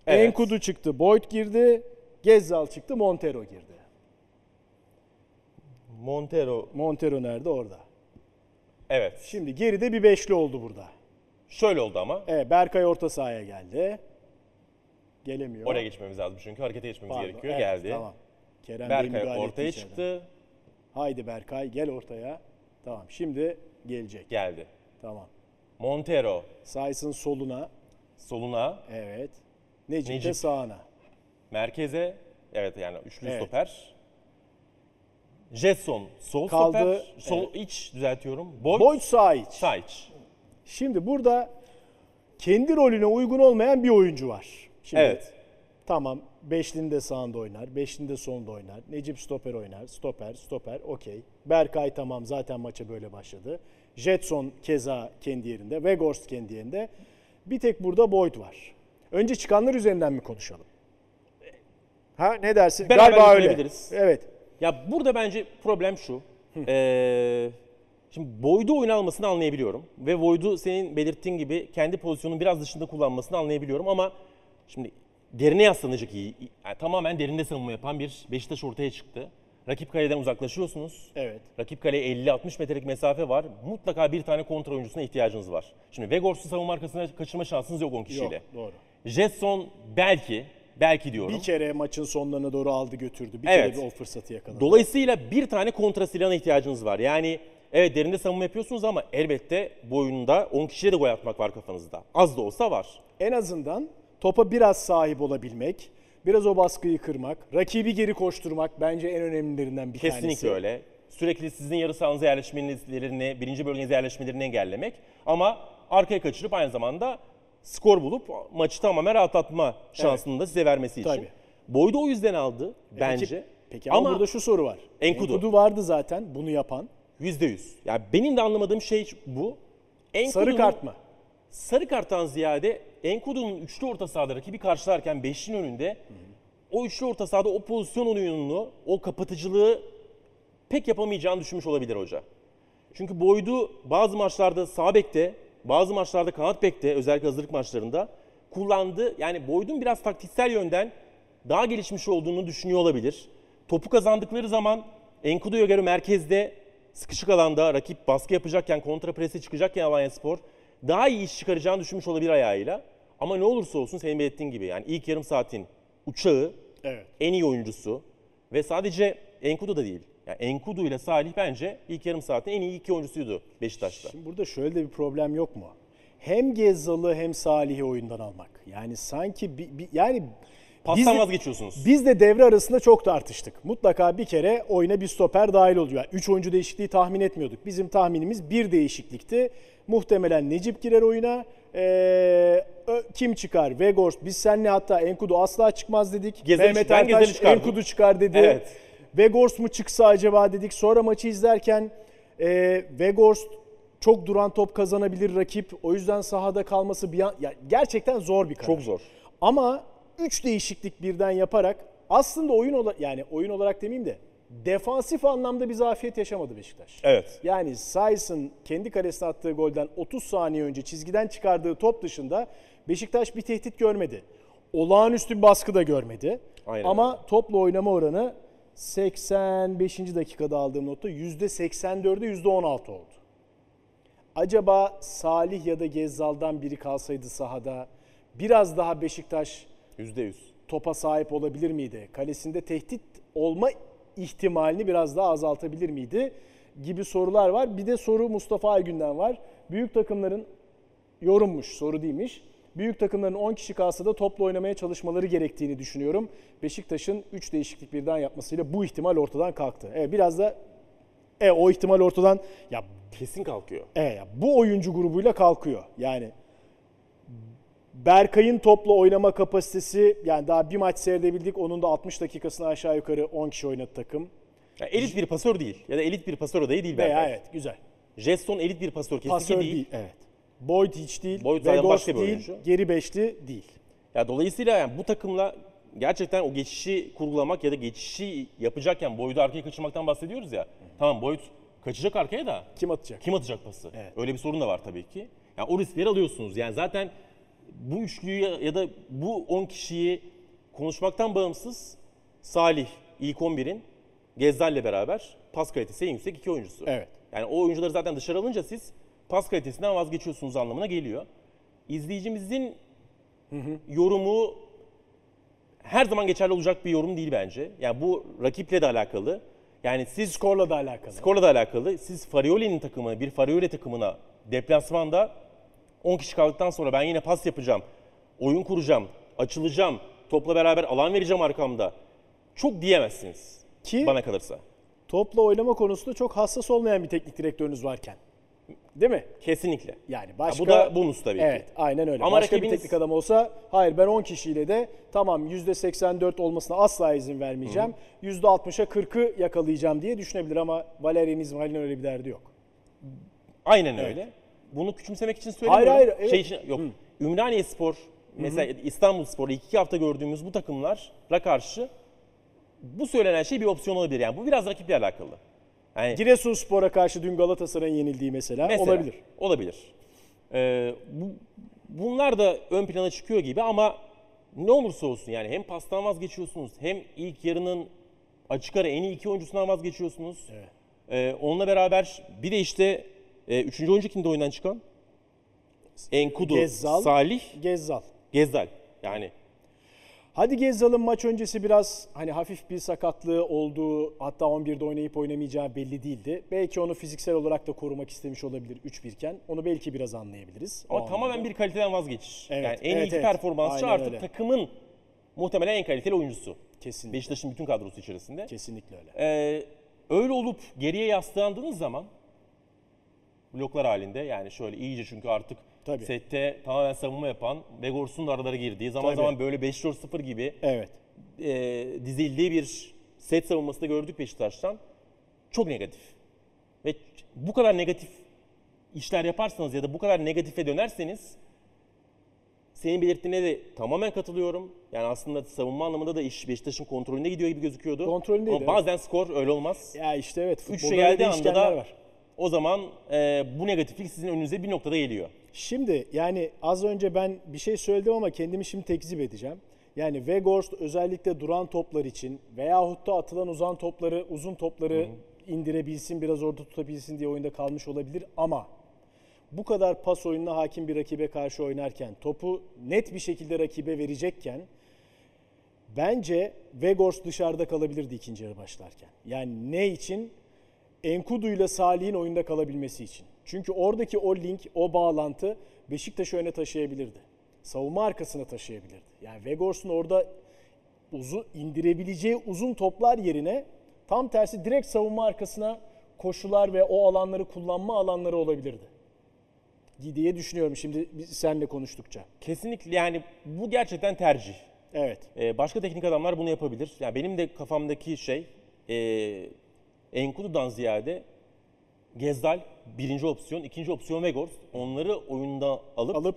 Evet. Enkudu çıktı, Boyd girdi. Gezzal çıktı, Montero girdi. Montero. Montero nerede? Orada. Evet. Şimdi geride bir beşli oldu burada. Şöyle oldu ama. Evet, Berkay orta sahaya geldi. Gelemiyor. Oraya geçmemiz lazım çünkü harekete geçmemiz Pardon, gerekiyor. evet, Geldi. Tamam. Kerem Bey Berkay müdahale etti ortaya içeriden. çıktı. Haydi Berkay gel ortaya. Tamam şimdi gelecek. Geldi. Tamam. Montero Saysın soluna. soluna, Evet. Necip, de Necip. sağına. merkeze. Evet yani üçlü Evet. stoper. Jetson sol Kaldı, stoper. Sol iç düzeltiyorum. Boyd, Boyd sağ iç. sağ iç. Şimdi burada kendi rolüne uygun olmayan bir oyuncu var. Şimdi Evet. Tamam. Beşlinin de sağında oynar. Beşlinin de solunda oynar. Necip stoper oynar. Stoper, stoper okey. Berkay tamam zaten maça böyle başladı. Jetson keza kendi yerinde. Weghorst kendi yerinde. Bir tek burada Boyd var. Önce çıkanlar üzerinden mi konuşalım? Ha ne dersin? Beraber Galiba öyle. Evet. Ya burada bence problem şu. Ee, şimdi Boyd'u oyuna almasını anlayabiliyorum. Ve Boyd'u senin belirttiğin gibi kendi pozisyonun biraz dışında kullanmasını anlayabiliyorum ama şimdi derine yaslanacak iyi. Yani tamamen derinde savunma yapan bir Beşiktaş ortaya çıktı. Rakip kaleden uzaklaşıyorsunuz. Evet. Rakip kaleye 50-60 metrelik mesafe var. Mutlaka bir tane kontra oyuncusuna ihtiyacınız var. Şimdi Vegors'u savunma arkasına kaçırma şansınız yok 10 kişiyle. Yok, doğru. Jetson belki, belki diyorum. Bir kere maçın sonlarına doğru aldı götürdü. Bir Evet. kere bir o fırsatı yakaladı. Dolayısıyla bir tane kontra silahına ihtiyacınız var. Yani evet derinde savunma yapıyorsunuz ama elbette bu oyunda 10 kişiye de gol atmak var kafanızda. Az da olsa var. en azından topa biraz sahip olabilmek, biraz o baskıyı kırmak, rakibi geri koşturmak bence en önemlilerinden bir Kesinlikle tanesi. öyle. Sürekli sizin yarı sahanıza yerleşmelerini, birinci bölgenize yerleşmelerini engellemek. Ama arkaya kaçırıp aynı zamanda skor bulup maçı tamamen rahatlatma şansını da size vermesi için. Tabii. Boydu o yüzden aldı bence. Peki, peki ama, ama burada şu soru var. Enkudu. vardı zaten bunu yapan. %100. Yani benim de anlamadığım şey bu. Sarı Enkudu'nun- kart mı? Sarı karttan ziyade Enkudu'nun üçlü orta sahada rakibi karşılarken beşin önünde o üçlü orta sahada o pozisyon oyununu, o kapatıcılığı pek yapamayacağını düşünmüş olabilir hoca. Çünkü Boyd'u bazı maçlarda sağ bekte, bazı maçlarda kanat bekte, özellikle hazırlık maçlarında kullandı. Yani Boyd'un biraz taktiksel yönden daha gelişmiş olduğunu düşünüyor olabilir. Topu kazandıkları zaman Enkudu'ya göre merkezde sıkışık alanda rakip baskı yapacakken, kontra prese çıkacakken Alanya Spor daha iyi iş çıkaracağını düşünmüş olabilir ayağıyla. Ama ne olursa olsun senin belirttiğin gibi yani ilk yarım saatin uçağı Evet. en iyi oyuncusu ve sadece Enkudu da değil. Yani Enkudu ile Salih bence ilk yarım saatin en iyi iki oyuncusuydu Beşiktaş'ta. Şimdi burada şöyle de bir problem yok mu? Hem Gezzal'ı hem Salih'i oyundan almak. Yani sanki bir, bir- yani Pastan de- vazgeçiyorsunuz. Biz de devre arasında çok tartıştık. Mutlaka bir kere oyuna bir stoper dahil oluyor. Yani üç oyuncu değişikliği tahmin etmiyorduk. Bizim tahminimiz bir değişiklikti. Muhtemelen Necip girer oyuna. Ee, kim çıkar? Weghorst. Biz seninle hatta Enkudu asla çıkmaz dedik. Gezer- Mehmet Ertaş. Enkudu çıkar dedi. Evet. Weghorst mu çıksa acaba dedik. Sonra maçı izlerken e, Weghorst çok duran top kazanabilir rakip. O yüzden sahada kalması bir an, ya gerçekten zor bir karar. Çok zor. Ama 3 değişiklik birden yaparak aslında oyun olarak yani oyun olarak demeyeyim de defansif anlamda bir zafiyet yaşamadı Beşiktaş. Evet. Yani Says'ın kendi kalesine attığı golden 30 saniye önce çizgiden çıkardığı top dışında Beşiktaş bir tehdit görmedi. Olağanüstü bir baskı da görmedi. Aynen Ama topla oynama oranı 85. dakikada aldığım notta %84'e %16 oldu. Acaba Salih ya da Gezzal'dan biri kalsaydı sahada biraz daha Beşiktaş %100. topa sahip olabilir miydi? Kalesinde tehdit olma ihtimalini biraz daha azaltabilir miydi? Gibi sorular var. Bir de soru Mustafa Aygün'den var. Büyük takımların yorummuş, soru değilmiş. Büyük takımların 10 kişi kalsa da topla oynamaya çalışmaları gerektiğini düşünüyorum. Beşiktaş'ın 3 değişiklik birden yapmasıyla bu ihtimal ortadan kalktı. Evet biraz da e, o ihtimal ortadan ya Kesin kalkıyor. e, ya bu oyuncu grubuyla kalkıyor. Yani Berkay'ın topla oynama kapasitesi yani daha bir maç seyredebildik. Onun da 60 dakikasını aşağı yukarı 10 kişi oynadı takım. Yani elit bir pasör değil. Ya da elit bir pasör adayı değil Veya Berkay. evet güzel. Jetson elit bir pasör kesinlikle Pasör değil. değil. Evet. Boyd hiç değil. Boyd zaten Weghorst başka bir değil. oyuncu. Geri beşli değil. Ya dolayısıyla yani bu takımla gerçekten o geçişi kurgulamak ya da geçişi yapacakken Boyd'u arkaya kaçırmaktan bahsediyoruz ya. Tamam Boyd kaçacak arkaya da Kim atacak? kim atacak pası? Evet. Öyle bir sorun da var tabii ki. Yani o riskleri alıyorsunuz. Yani zaten bu üçlüyü ya- ya da bu 10 kişiyi konuşmaktan bağımsız Salih ilk 11'in Gezzal'le beraber pas kalitesi en yüksek iki oyuncusu. Evet. Yani o oyuncuları zaten dışarı alınca siz pas kalitesinden vazgeçiyorsunuz anlamına geliyor. İzleyicimizin yorumu her zaman geçerli olacak bir yorum değil bence. Yani bu rakiple de alakalı. Yani siz Skorla da alakalı. Skorla da alakalı. Siz Farioli'nin takımına, bir Farioli takımına deplasmanda 10 kişi kaldıktan sonra ben yine pas yapacağım, oyun kuracağım, açılacağım, topla beraber alan vereceğim arkamda. Çok diyemezsiniz Ki bana kalırsa. topla oynama konusunda çok hassas olmayan bir teknik direktörünüz varken. Değil mi? Kesinlikle. Yani başka... bu da bonus tabii ki. Evet, aynen öyle. Ama Başka rakibiniz- bir teknik adam olsa, hayır ben 10 kişiyle de tamam %84 olmasına asla izin vermeyeceğim. %60'a 40'ı yakalayacağım diye düşünebilir ama Valerian İsmail'in öyle bir derdi yok. Aynen öyle. Bunu küçümsemek için söylemiyorum. Hayır, hayır, evet. Şey için, yok. Ümraniye Spor, mesela İstanbul Spor, ilk iki hafta gördüğümüz bu takımlara karşı bu söylenen şey bir opsiyon olabilir. Yani bu biraz rakiple alakalı. Yani Giresunspor'a karşı dün Galatasaray'ın yenildiği mesela, Mesela, olabilir. Olabilir. Ee, bu, bunlar da ön plana çıkıyor gibi ama ne olursa olsun yani hem pastan vazgeçiyorsunuz hem ilk yarının açık ara en iyi iki oyuncusundan vazgeçiyorsunuz. Ee, onunla beraber bir de işte e, üçüncü oyuncu kimdi oyundan çıkan? Enkudu, Gezzal. Salih, Gezzal. Gezzal. Yani Hadi Gezzal'ın maç öncesi biraz hani hafif bir sakatlığı olduğu hatta 11'de oynayıp oynamayacağı belli değildi. Belki onu fiziksel olarak da korumak istemiş olabilir 3-1 iken. Onu belki biraz anlayabiliriz. ama tamamen anlamda. bir kaliteden vazgeçiş. Evet, yani en evet, iyi iki evet. performansçı Aynen artık öyle. takımın muhtemelen en kaliteli oyuncusu. Kesinlikle. Beşiktaş'ın bütün kadrosu içerisinde. Kesinlikle öyle. Ee, öyle olup geriye yaslandığınız zaman bloklar halinde yani şöyle iyice çünkü artık Tabii. sette tamamen savunma yapan Vegors'un da aralara girdiği zaman Tabii. zaman böyle 5-4-0 gibi Evet. e, dizildiği bir set savunması da gördük Beşiktaş'tan. Çok negatif. Ve bu kadar negatif işler yaparsanız ya da bu kadar negatife dönerseniz senin belirttiğine de tamamen katılıyorum. Yani aslında savunma anlamında da iş Beşiktaş'ın kontrolünde gidiyor gibi gözüküyordu. Kontrolündeydi, Ama bazen skor öyle olmaz. Ya işte evet. Üçe futbolda geldiği öyle anda da var. o zaman e, bu negatiflik sizin önünüze bir noktada geliyor. Şimdi yani az önce ben bir şey söyledim ama kendimi şimdi tekzip edeceğim. Yani Weghorst özellikle duran toplar için veyahut da atılan uzun topları uzun topları indirebilsin, biraz orada tutabilsin diye oyunda kalmış olabilir ama bu kadar pas oyununa hakim bir rakibe karşı oynarken, topu net bir şekilde rakibe verecekken bence Weghorst dışarıda kalabilirdi ikinci yarı başlarken. Yani ne için? Enkudu ile Salih'in oyunda kalabilmesi için. Çünkü oradaki o link, o bağlantı Beşiktaş'ı öne taşıyabilirdi. Savunma arkasına taşıyabilirdi. Yani Weghorst'un orada uzun indirebileceği uzun toplar yerine tam tersi direkt savunma arkasına koşular ve o alanları kullanma alanları olabilirdi. diye düşünüyorum şimdi biz seninle konuştukça. Kesinlikle yani bu gerçekten tercih. Evet. Ee, başka teknik adamlar bunu yapabilir. Yani benim de kafamdaki şey e, Enkudu'dan ziyade Gezdal birinci opsiyon, ikinci opsiyon Vegors. Onları oyunda alıp, Alıp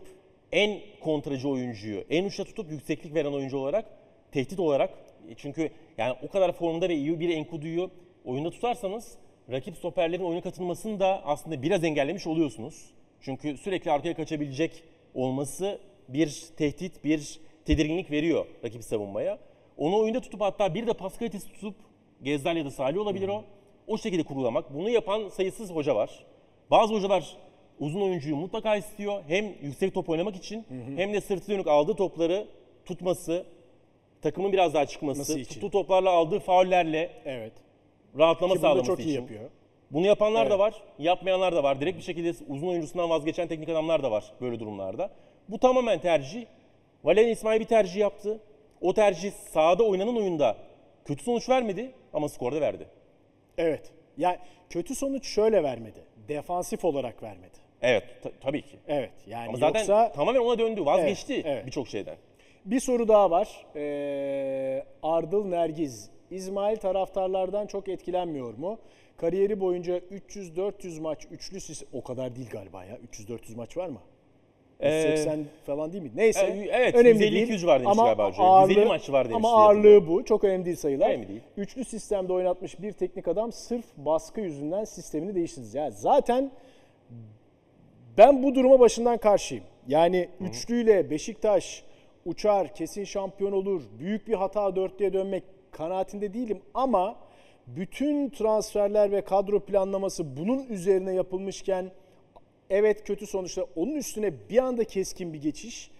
en kontracı oyuncuyu, en uçta tutup yükseklik veren oyuncu olarak, tehdit olarak e, çünkü yani o kadar formda ve iyi bir Enkudu'yu oyunda tutarsanız rakip stoperlerin oyuna katılmasını da aslında biraz engellemiş oluyorsunuz. Çünkü sürekli arkaya kaçabilecek olması bir tehdit, bir tedirginlik veriyor rakip savunmaya. Onu oyunda tutup hatta bir de pas kalitesi tutup Gezdal ya da Salih olabilir o. O şekilde kurgulamak. Bunu yapan sayısız hoca var. Bazı hocalar uzun oyuncuyu mutlaka istiyor. Hem yüksek top oynamak için hem de sırtı dönük aldığı topları tutması, takımın biraz daha çıkması, Nasıl için? tuttuğu toplarla aldığı faullerle evet. rahatlama Ki bunu da sağlaması çok için. iyi yapıyor. Bunu yapanlar Evet. da var, yapmayanlar da var. Direkt bir şekilde uzun oyuncusundan vazgeçen teknik adamlar da var böyle durumlarda. Bu tamamen tercih. Valerian İsmail bir tercih yaptı. O tercih sahada oynanan oyunda kötü sonuç vermedi ama skorda verdi. Evet. Yani kötü sonuç şöyle vermedi. Defansif olarak vermedi. Evet ta- tabii ki. Evet yani Ama zaten yoksa tamamen ona döndü. Vazgeçti Evet, evet. birçok şeyden. bir soru daha var. Ee, Ardıl Nergiz. İsmail taraftarlardan çok etkilenmiyor mu? Kariyeri boyunca 300-400 maç üçlü o kadar değil galiba ya. 300-400 maç var mı? 180 falan değil mi? Neyse. E, evet, önemli 150 değil. 200 var demiş Ama galiba ağırlığı- 150 maç var demiş Ama ağırlığı bu. Çok önemli değil sayılar. Önemli değil. Üçlü sistemde oynatmış bir teknik adam sırf baskı yüzünden sistemini değiştirdi. Ya zaten ben bu duruma başından karşıyım. Yani üçlüyle Beşiktaş uçar, kesin şampiyon olur. Büyük bir hata dörtlüye dönmek kanaatinde değilim ama bütün transferler ve kadro planlaması bunun üzerine yapılmışken evet kötü sonuçta onun üstüne bir anda keskin bir geçiş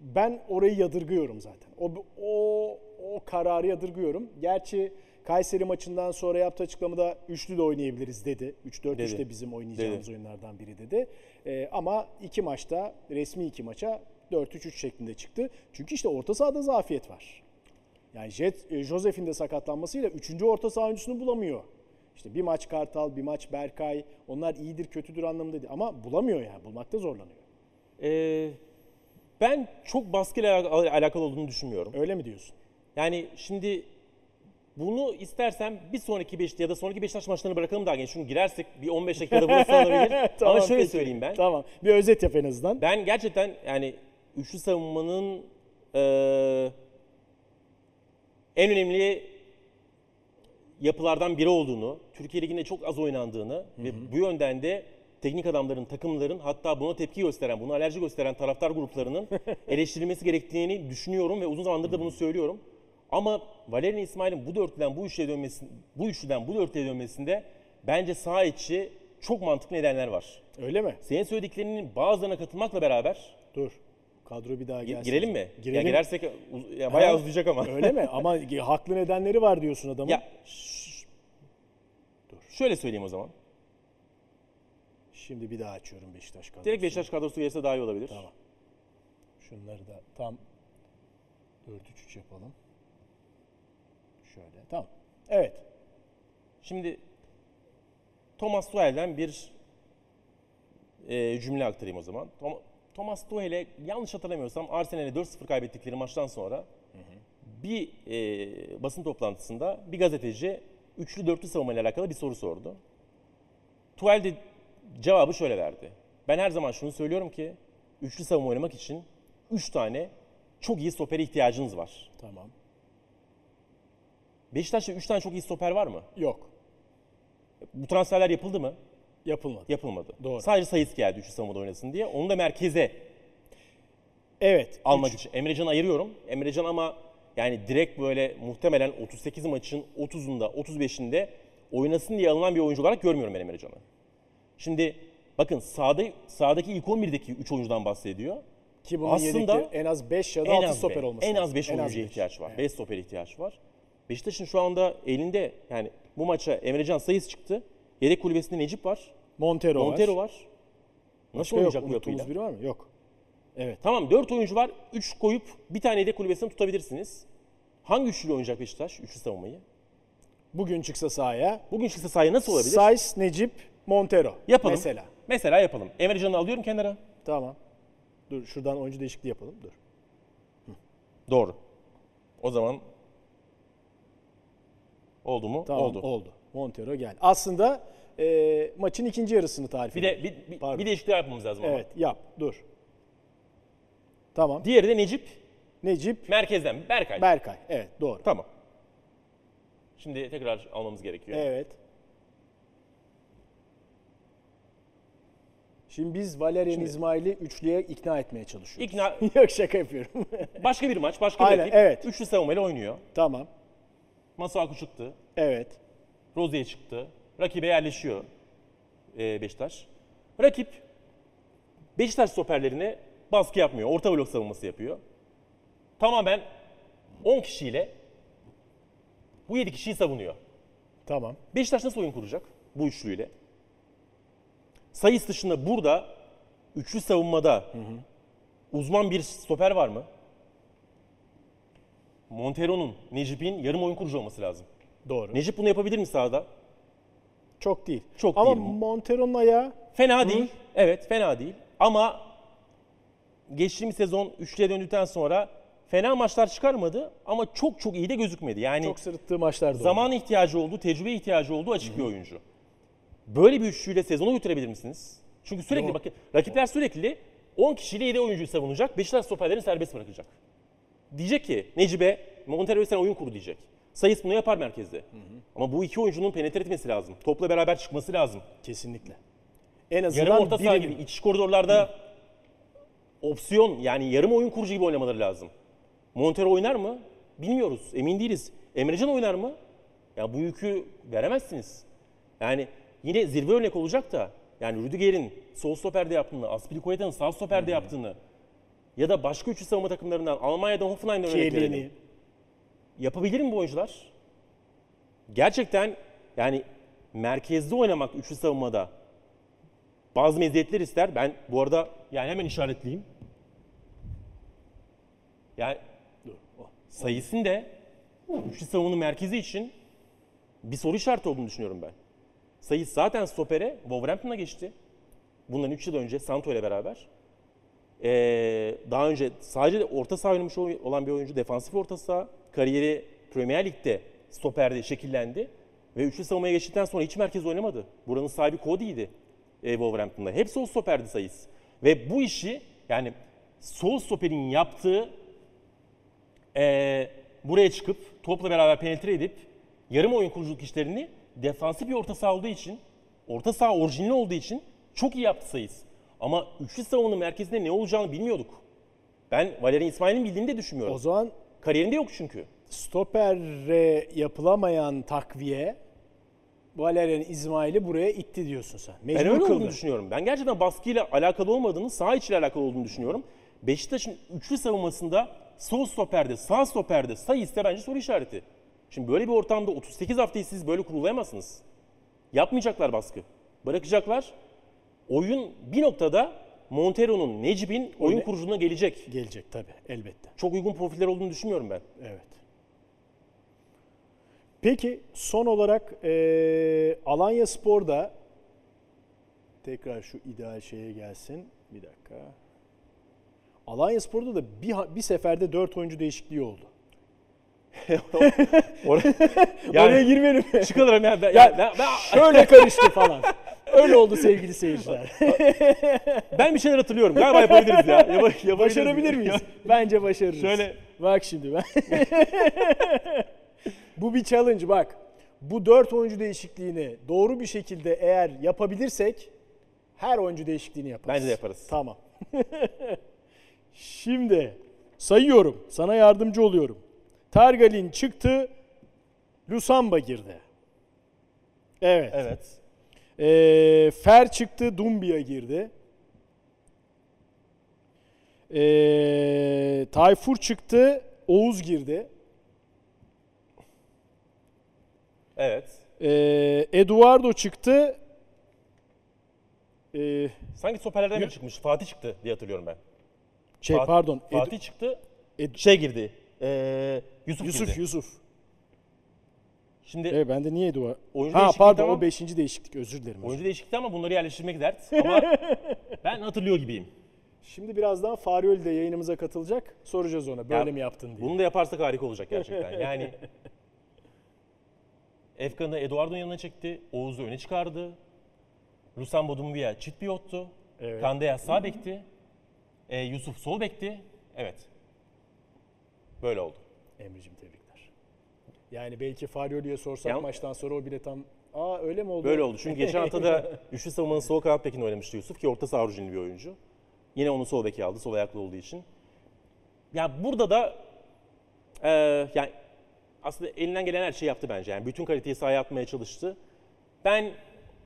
ben orayı yadırgıyorum zaten. O, o, o kararı yadırgıyorum. Gerçi Kayseri maçından sonra yaptığı açıklamada üçlü de oynayabiliriz dedi. 3-4-3 Dedi. de bizim oynayacağımız Dedi. oyunlardan biri dedi. Ee, ama iki maçta resmi iki maça 4-3-3 şeklinde çıktı. Çünkü işte orta sahada zafiyet var. Yani Jet, e, Josef'in de sakatlanmasıyla üçüncü orta saha oyuncusunu bulamıyor. İşte bir maç Kartal, bir maç Berkay. Onlar iyidir, kötüdür anlamında değil. Ama bulamıyor yani. Bulmakta zorlanıyor. Ee, ben çok baskıyla al- alakalı olduğunu düşünmüyorum. Öyle mi diyorsun? Yani şimdi bunu istersem bir sonraki Beşiktaş ya da sonraki Beşiktaş maçlarını bırakalım daha genç. Şunu girersek bir 15 dakikada burası alabilir. Tamam, Ama şöyle peki. söyleyeyim ben. Tamam. Bir özet yap en azından. Ben gerçekten yani üçlü savunmanın eee, en önemli yapılardan biri olduğunu, Türkiye Ligi'nde çok az oynandığını ve bu yönden de teknik adamların, takımların hatta buna tepki gösteren, buna alerji gösteren taraftar gruplarının eleştirilmesi gerektiğini düşünüyorum ve uzun zamandır da bunu söylüyorum. Ama Valerian İsmail'in bu dörtlüden bu üçlüye dönmesi, bu üçlüden bu dörtlüye dönmesinde bence sağ içi çok mantıklı nedenler var. Öyle mi? Senin söylediklerinin bazılarına katılmakla beraber Dur. Kadro bir daha gelsin. girelim mi? Girelim. Ya girersek ya bayağı Ha, uzayacak ama. Öyle mi? Ama haklı nedenleri var diyorsun adamın. ya ş- şöyle söyleyeyim o zaman. Şimdi bir daha açıyorum Beşiktaş kadrosu. Direkt Beşiktaş kadrosu gelirse daha iyi olabilir. Tamam. Şunları da tam 4-3-3 yapalım. Şöyle. Tamam. Evet. Şimdi Thomas Tuchel'den bir e, cümle aktarayım o zaman. Tom- Thomas Tuchel'e yanlış hatırlamıyorsam Arsenal'e 4-0 kaybettikleri maçtan sonra bir e, basın toplantısında bir gazeteci üçlü dörtlü savunma ile alakalı bir soru sordu. Tuchel de cevabı şöyle verdi. Ben her zaman şunu söylüyorum ki üçlü savunma oynamak için 3 tane çok iyi stopere ihtiyacınız var. Tamam. Beşiktaş'ta 3 tane çok iyi stoper var mı? Yok. Bu transferler yapıldı mı? Yapılmadı. Yapılmadı. Doğru. Sadece sayıs geldi üçlü savunmada oynasın diye. Onu da merkeze Evet. almak üç- için. Emrecan'ı ayırıyorum. Emrecan ama yani direkt böyle muhtemelen 38 maçın 30'unda 35'inde oynasın diye alınan bir oyuncu olarak görmüyorum ben Emrecan'ı. Şimdi bakın sağda, sağdaki ilk 11'deki 3 oyuncudan bahsediyor. Ki bunun Aslında en az 5 ya da En 6 az, stoper olması en az 5 oyuncuya ihtiyaç var. Evet. 5 stoper ihtiyaç var. Beşiktaş'ın şu anda elinde yani bu maça Emrecan sayıs çıktı. Yedek kulübesinde Necip var. Montero, Montero var. var. Nasıl Başka yok. oynayacak bu Unuttuğumuz yapıyla? biri var mı? Yok. Evet. Tamam 4 oyuncu var. 3 koyup bir tane yedek kulübesini tutabilirsiniz. Hangi üçlü oynayacak Beşiktaş? Üçlü savunmayı. Bugün çıksa sahaya Bugün çıksa sahaya nasıl olabilir? Sais, Necip, Montero. yapalım. Mesela. Mesela yapalım. Emrecan'ı alıyorum kenara. Tamam. Dur şuradan oyuncu değişikliği yapalım. Dur. Doğru. O zaman oldu mu? Tamam oldu. oldu. Montero gel. Aslında e, maçın ikinci yarısını tarif Bir de bir, bir, Pardon. bir değişiklik yapmamız lazım ama. Evet yap. Dur. Tamam. Diğeri de Necip. Necip, Merkezden Berkay. Berkay. Evet doğru. tamam. Şimdi tekrar almamız gerekiyor. Evet. Şimdi biz Valerian Şimdi- İsmail'i üçlüye ikna etmeye çalışıyoruz. İkna Yok şaka yapıyorum. başka bir maç, başka bir Aynen, rakip. evet. Üçlü savunmayla oynuyor. tamam. Masuaku çıktı. Evet. Rozier çıktı. Rakibe yerleşiyor e, Beşiktaş. Rakip Beşiktaş stoperlerine baskı yapmıyor. Orta blok savunması yapıyor. Tamamen 10 kişiyle bu 7 kişiyi savunuyor. Tamam. Beşiktaş nasıl oyun kuracak bu üçlüyle? Sayıs dışında burada üçlü savunmada uzman bir stoper var mı? Montero'nun, Necip'in yarım oyun kurucu olması lazım. Doğru. Necip bunu yapabilir mi sahada? Çok değil. Çok Ama değil. Montero'nun ayağı Fena değil. Evet fena değil. Ama geçtiğimiz sezon üçlüye döndükten sonra fena maçlar çıkarmadı ama çok çok iyi de gözükmedi. Yani çok sırıttığı maçlarda oldu. zaman ihtiyacı olduğu, tecrübe ihtiyacı olduğu açık bir oyuncu. Böyle bir üçlüyle sezonu götürebilir misiniz? Çünkü sürekli Yok. bakın rakipler sürekli 10 kişiyle 7 oyuncuyu savunacak. Beşiktaş stoperlerini serbest bırakacak. Diyecek ki Necibe, Montero'ya sen oyun kur diyecek. Sayıs bunu yapar merkezde. Ama bu iki oyuncunun penetre etmesi lazım. Topla beraber çıkması lazım. Kesinlikle. En azından Yarım orta saha gibi iç koridorlarda opsiyon yani yarım oyun kurucu gibi oynamaları lazım. Montero oynar mı? Bilmiyoruz. Emin değiliz. Emrecan oynar mı? Ya bu yükü veremezsiniz. Yani yine zirve örnek olacak da yani Rüdiger'in sol stoperde yaptığını, Aspilicueta'nın sağ stoperde yaptığını ya da başka üçlü savunma takımlarından Almanya'dan Hoffenheim'den örnek verelim. Yapabilir mi bu oyuncular? Gerçekten yani merkezde oynamak üçlü savunmada bazı meziyetler ister. Ben bu arada yani hemen işaretleyeyim. Yani sayısın da üçlü savunmanın merkezi için bir soru işareti olduğunu düşünüyorum ben. Sayıs zaten stopere Wolverhampton'a geçti. Bundan 3 yıl önce Santo ile beraber. Ee, daha önce sadece orta saha oynamış oy- olan bir oyuncu, defansif orta saha. Kariyeri Premier Lig'de stoperde şekillendi. Ve üçlü savunmaya geçtikten sonra hiç merkez oynamadı. Buranın sahibi Cody'ydi e, Wolverhampton'da. Hep sol stoperdi sayıs. Ve bu işi yani sol stoperin yaptığı e, buraya çıkıp topla beraber penetre edip yarım oyun kuruculuk işlerini defansif bir orta saha olduğu için, orta saha orijinali olduğu için çok iyi yaptı sayıs. Ama üçlü savunmanın merkezinde ne olacağını bilmiyorduk. Ben Valerian İsmail'in bildiğini de düşünmüyorum. O zaman Kariyerinde yok çünkü. stopere yapılamayan takviye Valerian İsmail'i buraya itti diyorsun sen. Mecbur Ben öyle kıldı. olduğunu düşünüyorum. Ben gerçekten baskıyla alakalı olmadığını, sağ içiyle alakalı olduğunu düşünüyorum. Beşiktaş'ın üçlü savunmasında sol stoperde, sağ stoperde sayısı bence soru işareti. Şimdi böyle bir ortamda 38 haftayı siz böyle kurulayamazsınız. Yapmayacaklar baskı. Bırakacaklar. Oyun bir noktada Montero'nun, Necip'in oyun Öyle. kuruculuğuna gelecek. Gelecek tabii elbette. Çok uygun profiller olduğunu düşünmüyorum ben. Evet. Peki son olarak eee Alanya Spor'da tekrar şu ideal şeye gelsin. Bir dakika. Alanya Spor'da da bir, bir seferde 4 oyuncu değişikliği oldu. Oraya, Oraya girmeyelim. çıkalım ya. Ben, Ya, ben, ben, Şöyle karıştı falan. Öyle oldu sevgili seyirciler. ben bir şeyler hatırlıyorum. Galiba yapabiliriz ya. Yapabiliriz. Başarabilir miyiz? Bence başarırız. Şöyle- Bak şimdi ben. Bu bir challenge bak. Bu dört oyuncu değişikliğini doğru bir şekilde eğer yapabilirsek her oyuncu değişikliğini yaparız. Bence de yaparız. Tamam. Şimdi sayıyorum. Sana yardımcı oluyorum. Targalin çıktı. Lusamba girdi. Evet. Evet. Ee, Fer çıktı, Dumbia girdi. Ee, Tayfur çıktı, Oğuz girdi. Evet. Ee, Eduardo çıktı. Ee, Sanki stoperlerden biri çıkmış. Fatih çıktı diye hatırlıyorum ben. şey Fat- pardon, Edu- Fatih çıktı. Ed- şey girdi. Ee, Yusuf, Yusuf girdi. Yusuf. Şimdi Evet ben de niye Eduardo? Oyuncu Ha değişikliği pardon tamam. o beşinci değişiklik özür dilerim. oyuncu değişikti ama bunları yerleştirmek dert. Ama ben hatırlıyor gibiyim. Şimdi birazdan Farioli de yayınımıza katılacak. Soracağız ona böyle Ya, mi yaptın diye. Bunu da yaparsak harika olacak gerçekten. Yani Efkan'ı Eduardo'nun yanına çekti. Oğuz'u öne çıkardı. Lusambo Dumbia çift pivottu. Evet. Kandaya sağ bekti. Ee, Yusuf sol bekti. Evet. Böyle oldu. Emre'cim tebrikler. Yani belki Farioli'ye sorsak Ya- maçtan sonra o bile tam aa öyle mi oldu? Böyle oldu. Çünkü geçen hafta da üçlü savunmanın sol kanat bekini oynamıştı Yusuf ki orta saha orijinli bir oyuncu. Yine onu sol beki aldı, sol ayaklı olduğu için. Ya burada da eee, yani aslında elinden gelen her şeyi yaptı bence. Yani bütün kaliteyi sahaya atmaya çalıştı. Ben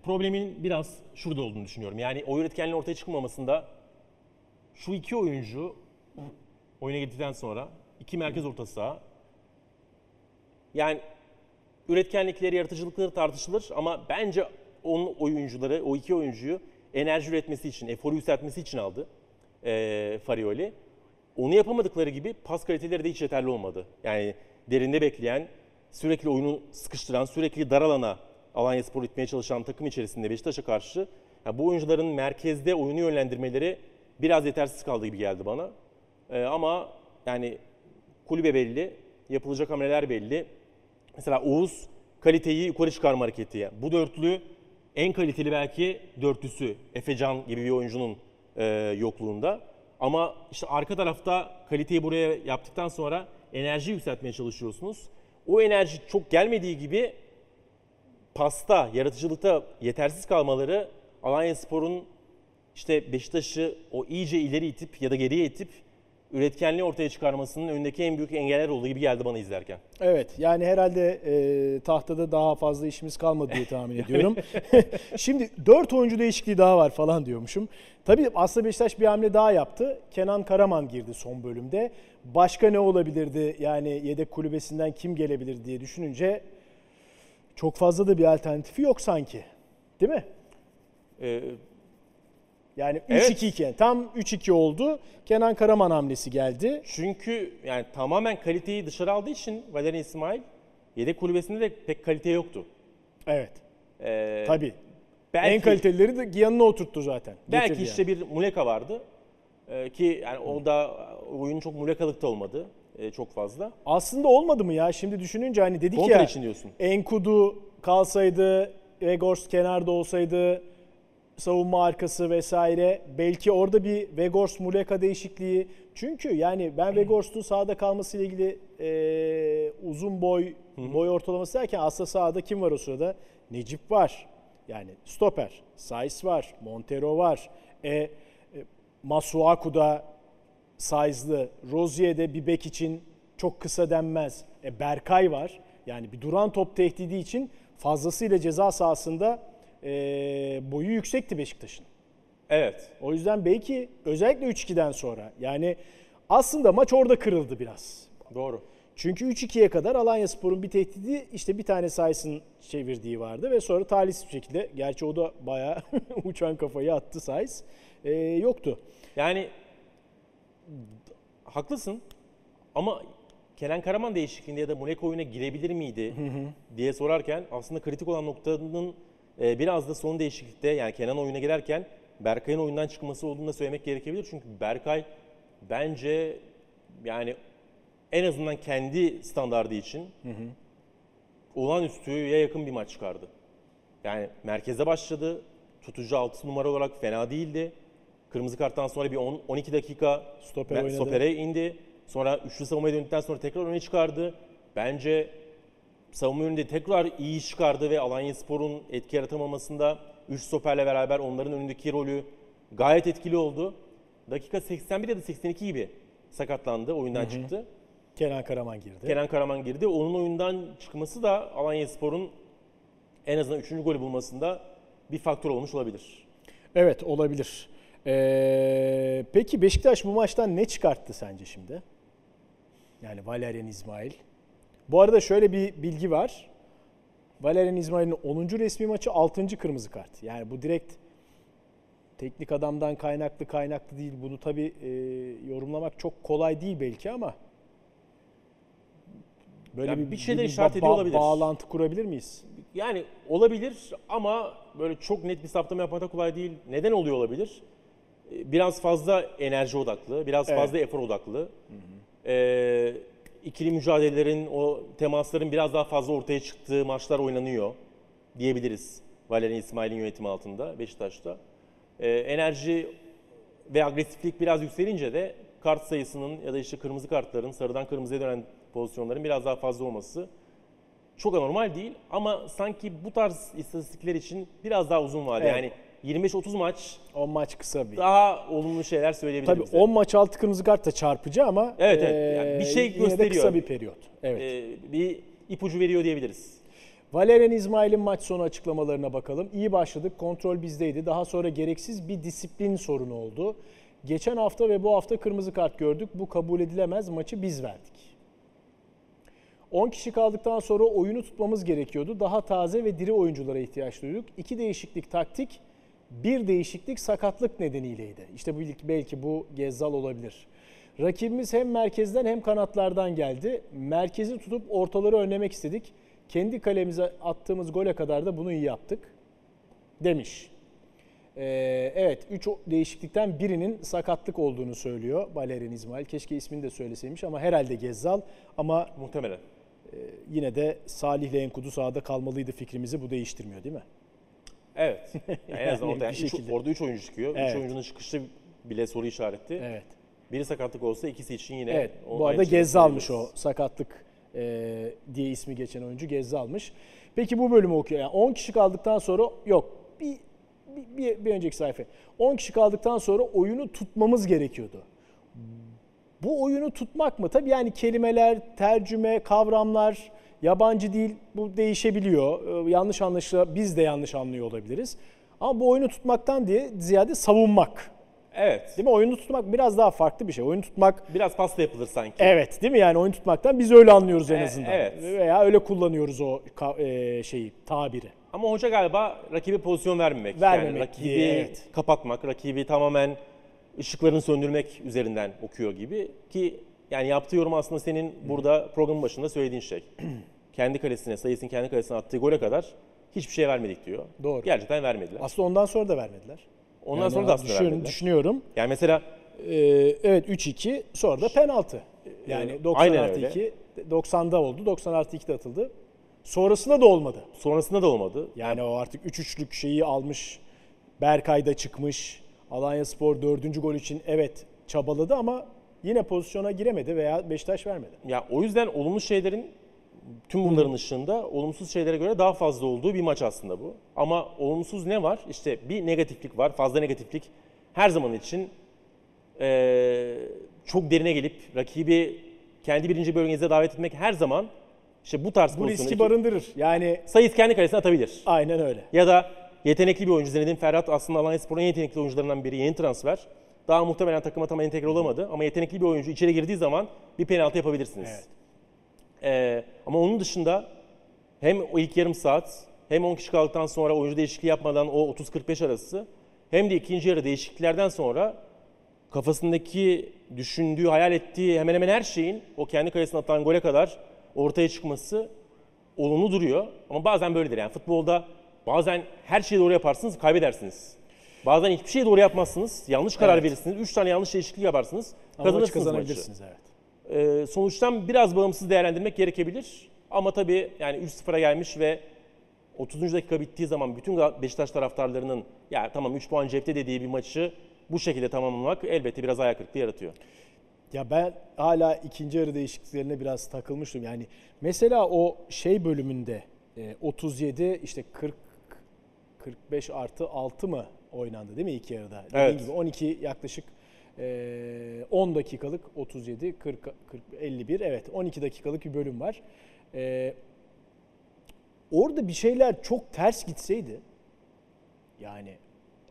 problemin biraz şurada olduğunu düşünüyorum. Yani o üretkenliğin ortaya çıkmamasında şu iki oyuncu oyuna girdikten sonra iki merkez orta saha yani üretkenlikleri, yaratıcılıkları tartışılır ama bence onun oyuncuları, o iki oyuncuyu enerji üretmesi için, eforu yükseltmesi için aldı eee Farioli. Onu yapamadıkları gibi pas kaliteleri de hiç yeterli olmadı. Yani derinde bekleyen, sürekli oyunu sıkıştıran, sürekli dar alana Alanya Spor itmeye çalışan takım içerisinde Beşiktaş'a karşı ya bu oyuncuların merkezde oyunu yönlendirmeleri biraz yetersiz kaldı gibi geldi bana. Ee, ama yani kulübe belli, yapılacak hamleler belli. Mesela Oğuz kaliteyi yukarı çıkarma hareketi. Yani bu dörtlü en kaliteli belki dörtlüsü Efecan gibi bir oyuncunun e, yokluğunda. Ama işte arka tarafta kaliteyi buraya yaptıktan sonra enerji yükseltmeye çalışıyorsunuz. O enerji çok gelmediği gibi pasta, yaratıcılıkta yetersiz kalmaları Alanya Spor'un işte Beşiktaş'ı o iyice ileri itip ya da geriye itip üretkenliği ortaya çıkarmasının önündeki en büyük engeller olduğu gibi geldi bana izlerken. Evet yani herhalde e, tahtada daha fazla işimiz kalmadı diye tahmin ediyorum. Şimdi 4 oyuncu değişikliği daha var falan diyormuşum. Tabii aslında Beşiktaş bir hamle daha yaptı. Kenan Karaman girdi son bölümde. Başka ne olabilirdi yani yedek kulübesinden kim gelebilir diye düşününce çok fazla da bir alternatifi yok sanki. Değil mi? Ee, Yani 3-2 Evet. iken tam 3-2 oldu. Kenan Karaman hamlesi geldi. çünkü yani tamamen kaliteyi dışarı aldığı için Valerian İsmail yedek kulübesinde de pek kalite yoktu. Evet. Ee, Tabii. belki, en kalitelileri de yanına oturttu zaten. Belki Getirdi işte yani. bir Muleka vardı. Ee, ki yani o da oyun çok Mulekalıkta olmadı. ee, çok fazla. Aslında olmadı mı ya? Şimdi düşününce hani dedik Kontra ya. için diyorsun. Enkudu kalsaydı, Vegors kenarda olsaydı, savunma arkası vesaire. Belki orada bir Vegors Muleka değişikliği. Çünkü yani ben Vegors'un sahada kalmasıyla ilgili e, uzun boy boy ortalaması derken aslında sahada kim var o sırada? Necip var. Yani stoper. Saiz var. Montero var. E, e, Masuaku'da size'lı. Rozier'de bir bek için çok kısa denmez. E, Berkay var. Yani bir duran top tehdidi için fazlasıyla ceza sahasında e, boyu yüksekti Beşiktaş'ın. Evet. O yüzden belki özellikle 3-2'den sonra yani aslında maç orada kırıldı biraz. Doğru. Çünkü 3-2'ye kadar Alanya Spor'un bir tehdidi işte bir tane Saiz'in çevirdiği vardı ve sonra talihsiz bir şekilde gerçi o da bayağı uçan kafayı attı Saiz. E, yoktu. Yani haklısın ama Kenan Karaman değişikliğinde ya da Muleka oyuna girebilir miydi diye sorarken aslında kritik olan noktanın e, biraz da son değişiklikte yani Kenan oyuna girerken Berkay'ın oyundan çıkması olduğunu da söylemek gerekebilir. Çünkü Berkay bence yani en azından kendi standardı için olağanüstüye yakın bir maç çıkardı. Yani merkeze başladı. Tutucu 6 numara olarak fena değildi. Kırmızı karttan sonra bir 10 12 dakika Stoper ben- stopere indi. Sonra üçlü savunmaya döndükten sonra tekrar öne çıkardı. Bence savunma yönünde tekrar iyi iş çıkardı ve Alanya Spor'un etki yaratamamasında 3 stoperle beraber onların önündeki rolü gayet etkili oldu. Dakika 81 ya da 82 gibi sakatlandı, oyundan çıktı. Kenan Karaman girdi. Kenan Karaman girdi. Onun oyundan çıkması da Alanya Spor'un en azından 3. golü bulmasında bir faktör olmuş olabilir. Evet olabilir. Ee, peki Beşiktaş bu maçtan ne çıkarttı sence şimdi? Yani Valerian İsmail. Bu arada şöyle bir bilgi var. Valerian İsmail'in 10. resmi maçı 6. kırmızı kart. Yani bu direkt teknik adamdan kaynaklı kaynaklı değil. Bunu tabii e, yorumlamak çok kolay değil belki ama böyle Yani bir, bir bir işaret ediyor olabilir. Bağlantı kurabilir miyiz? Yani olabilir ama böyle çok net bir saptama yapmak da kolay değil. Neden oluyor olabilir? Ee, Biraz fazla enerji odaklı, biraz Evet. fazla efor odaklı. Ee, ikili mücadelelerin, o temasların biraz daha fazla ortaya çıktığı maçlar oynanıyor diyebiliriz. Valerian İsmail'in yönetimi altında Beşiktaş'ta. Ee, enerji ve agresiflik biraz yükselince de kart sayısının ya da işte kırmızı kartların, sarıdan kırmızıya dönen pozisyonların biraz daha fazla olması çok anormal değil ama sanki bu tarz istatistikler için biraz daha uzun vade. Evet. Yani 25-30 maç 10 maç kısa bir. daha olumlu şeyler söyleyebilirim Tabii bize. 10 maç altı kırmızı kart da çarpıcı ama Evet, evet. Yani bir şey yine de gösteriyor. kısa bir periyot. Evet. Ee, bir ipucu veriyor diyebiliriz. Valerian İsmail'in maç sonu açıklamalarına bakalım. İyi başladık, kontrol bizdeydi. Daha sonra gereksiz bir disiplin sorunu oldu. Geçen hafta ve bu hafta kırmızı kart gördük. Bu kabul edilemez. Maçı biz verdik. 10 kişi kaldıktan sonra oyunu tutmamız gerekiyordu. Daha taze ve diri oyunculara ihtiyaç duyduk. İki değişiklik taktik, bir değişiklik sakatlık nedeniyleydi. İşte belki, belki bu Gezzal olabilir. Rakibimiz hem merkezden hem kanatlardan geldi. Merkezi tutup ortaları önlemek istedik. kendi kalemize attığımız gole kadar da bunu iyi yaptık demiş. Ee, evet 3 değişiklikten birinin sakatlık olduğunu söylüyor Valerian İsmail. Keşke ismini de söyleseymiş ama herhalde Gezzal ama Muhtemelen. yine de Salih ile Enkudu sahada kalmalıydı fikrimizi bu değiştirmiyor değil mi? Evet. Yani en azından Yani orada, bir üç- orada 3 oyuncu çıkıyor. 3 Evet. oyuncunun çıkışı bile soru işareti. Evet. Biri sakatlık olsa ikisi için yine Evet. Bu arada şeyi Gezzal'mış o sakatlık e, diye ismi geçen oyuncu Gezzal'mış. Peki bu bölümü okuyor. Yani 10 kişi kaldıktan sonra yok. Bir, bir, bir, bir önceki sayfa. 10 kişi kaldıktan sonra oyunu tutmamız gerekiyordu. Bu oyunu tutmak mı? Tabii yani kelimeler, tercüme, kavramlar, yabancı dil bu değişebiliyor. Ee, yanlış anlaşıla biz de yanlış anlıyor olabiliriz. Ama bu oyunu tutmaktan diye ziyade savunmak. Evet. Değil mi? Oyunu tutmak biraz daha farklı bir şey. Oyunu tutmak Biraz pasta yapılır sanki. Evet değil mi yani oyun tutmaktan biz öyle anlıyoruz en E, azından. evet. Veya öyle kullanıyoruz o e, şeyi tabiri. Ama hoca galiba rakibe pozisyon vermemek. Vermemek yani rakibi diye, evet. kapatmak, rakibi tamamen ışıklarını söndürmek üzerinden okuyor gibi ki yani yaptığı yorum aslında senin burada programın başında söylediğin şey. kendi kalesine, sayısının kendi kalesine attığı gole kadar hiçbir şey vermedik diyor. Doğru. Gerçekten vermediler. Aslında ondan sonra da vermediler. Ondan Yani sonra da aslında düşünüyorum, vermediler. düşünüyorum. Yani mesela Ee, evet 3-2 sonra da penaltı. Yani Evet, 90 aynen artı öyle. 2 90'da oldu 90 artı 2'de atıldı. Sonrasında da olmadı. sonrasında da olmadı. Yani o artık 3-3'lük şeyi almış. Berkay da çıkmış. Alanya Spor 4. gol için evet çabaladı ama yine pozisyona giremedi veya Beşiktaş vermedi. Ya o yüzden olumlu şeylerin tüm bunların ışığında olumsuz şeylere göre daha fazla olduğu bir maç aslında bu. Ama olumsuz ne var? İşte bir negatiflik var. Fazla negatiflik her zaman için eee, çok derine gelip rakibi kendi birinci bölgenize davet etmek her zaman işte bu tarz Bu riski barındırır. Yani sayıs kendi kalesine atabilir. aynen öyle. Ya da yetenekli bir oyuncu Zinedine Ferhat aslında Alanya Spor'un en yetenekli oyuncularından biri. Yeni transfer. Daha muhtemelen takıma tam entegre olamadı ama yetenekli bir oyuncu içeri girdiği zaman bir penaltı yapabilirsiniz. Evet. Ee, ama onun dışında hem o ilk yarım saat hem 10 kişi kaldıktan sonra oyuncu değişikliği yapmadan o 30-45 arası hem de ikinci yarı değişikliklerden sonra kafasındaki düşündüğü, hayal ettiği hemen hemen her şeyin o kendi kalesine atan gole kadar ortaya çıkması olumlu duruyor. Ama bazen böyledir yani futbolda bazen her şeyi doğru yaparsınız kaybedersiniz. Bazen hiçbir şeyi doğru yapmazsınız, yanlış karar Evet. verirsiniz, 3 tane yanlış değişiklik yaparsınız, Ama kazanırsınız maçı. kazanabilirsiniz evet. Ee, sonuçtan biraz bağımsız değerlendirmek gerekebilir. Ama tabii yani 3-0'a gelmiş ve 30. dakika bittiği zaman bütün Beşiktaş taraftarlarının ya tamam 3 puan cepte dediği bir maçı bu şekilde tamamlamak elbette biraz ayak kırıklığı yaratıyor. Ya ben hala ikinci yarı değişikliklerine biraz takılmıştım. Yani mesela o şey bölümünde e, 37 işte 40 45 artı 6 mı oynandı değil mi iki yarıda? Dediğin Evet. gibi 12 yaklaşık e, 10 dakikalık 37 40 40 51 evet 12 dakikalık bir bölüm var. E, orada bir şeyler çok ters gitseydi yani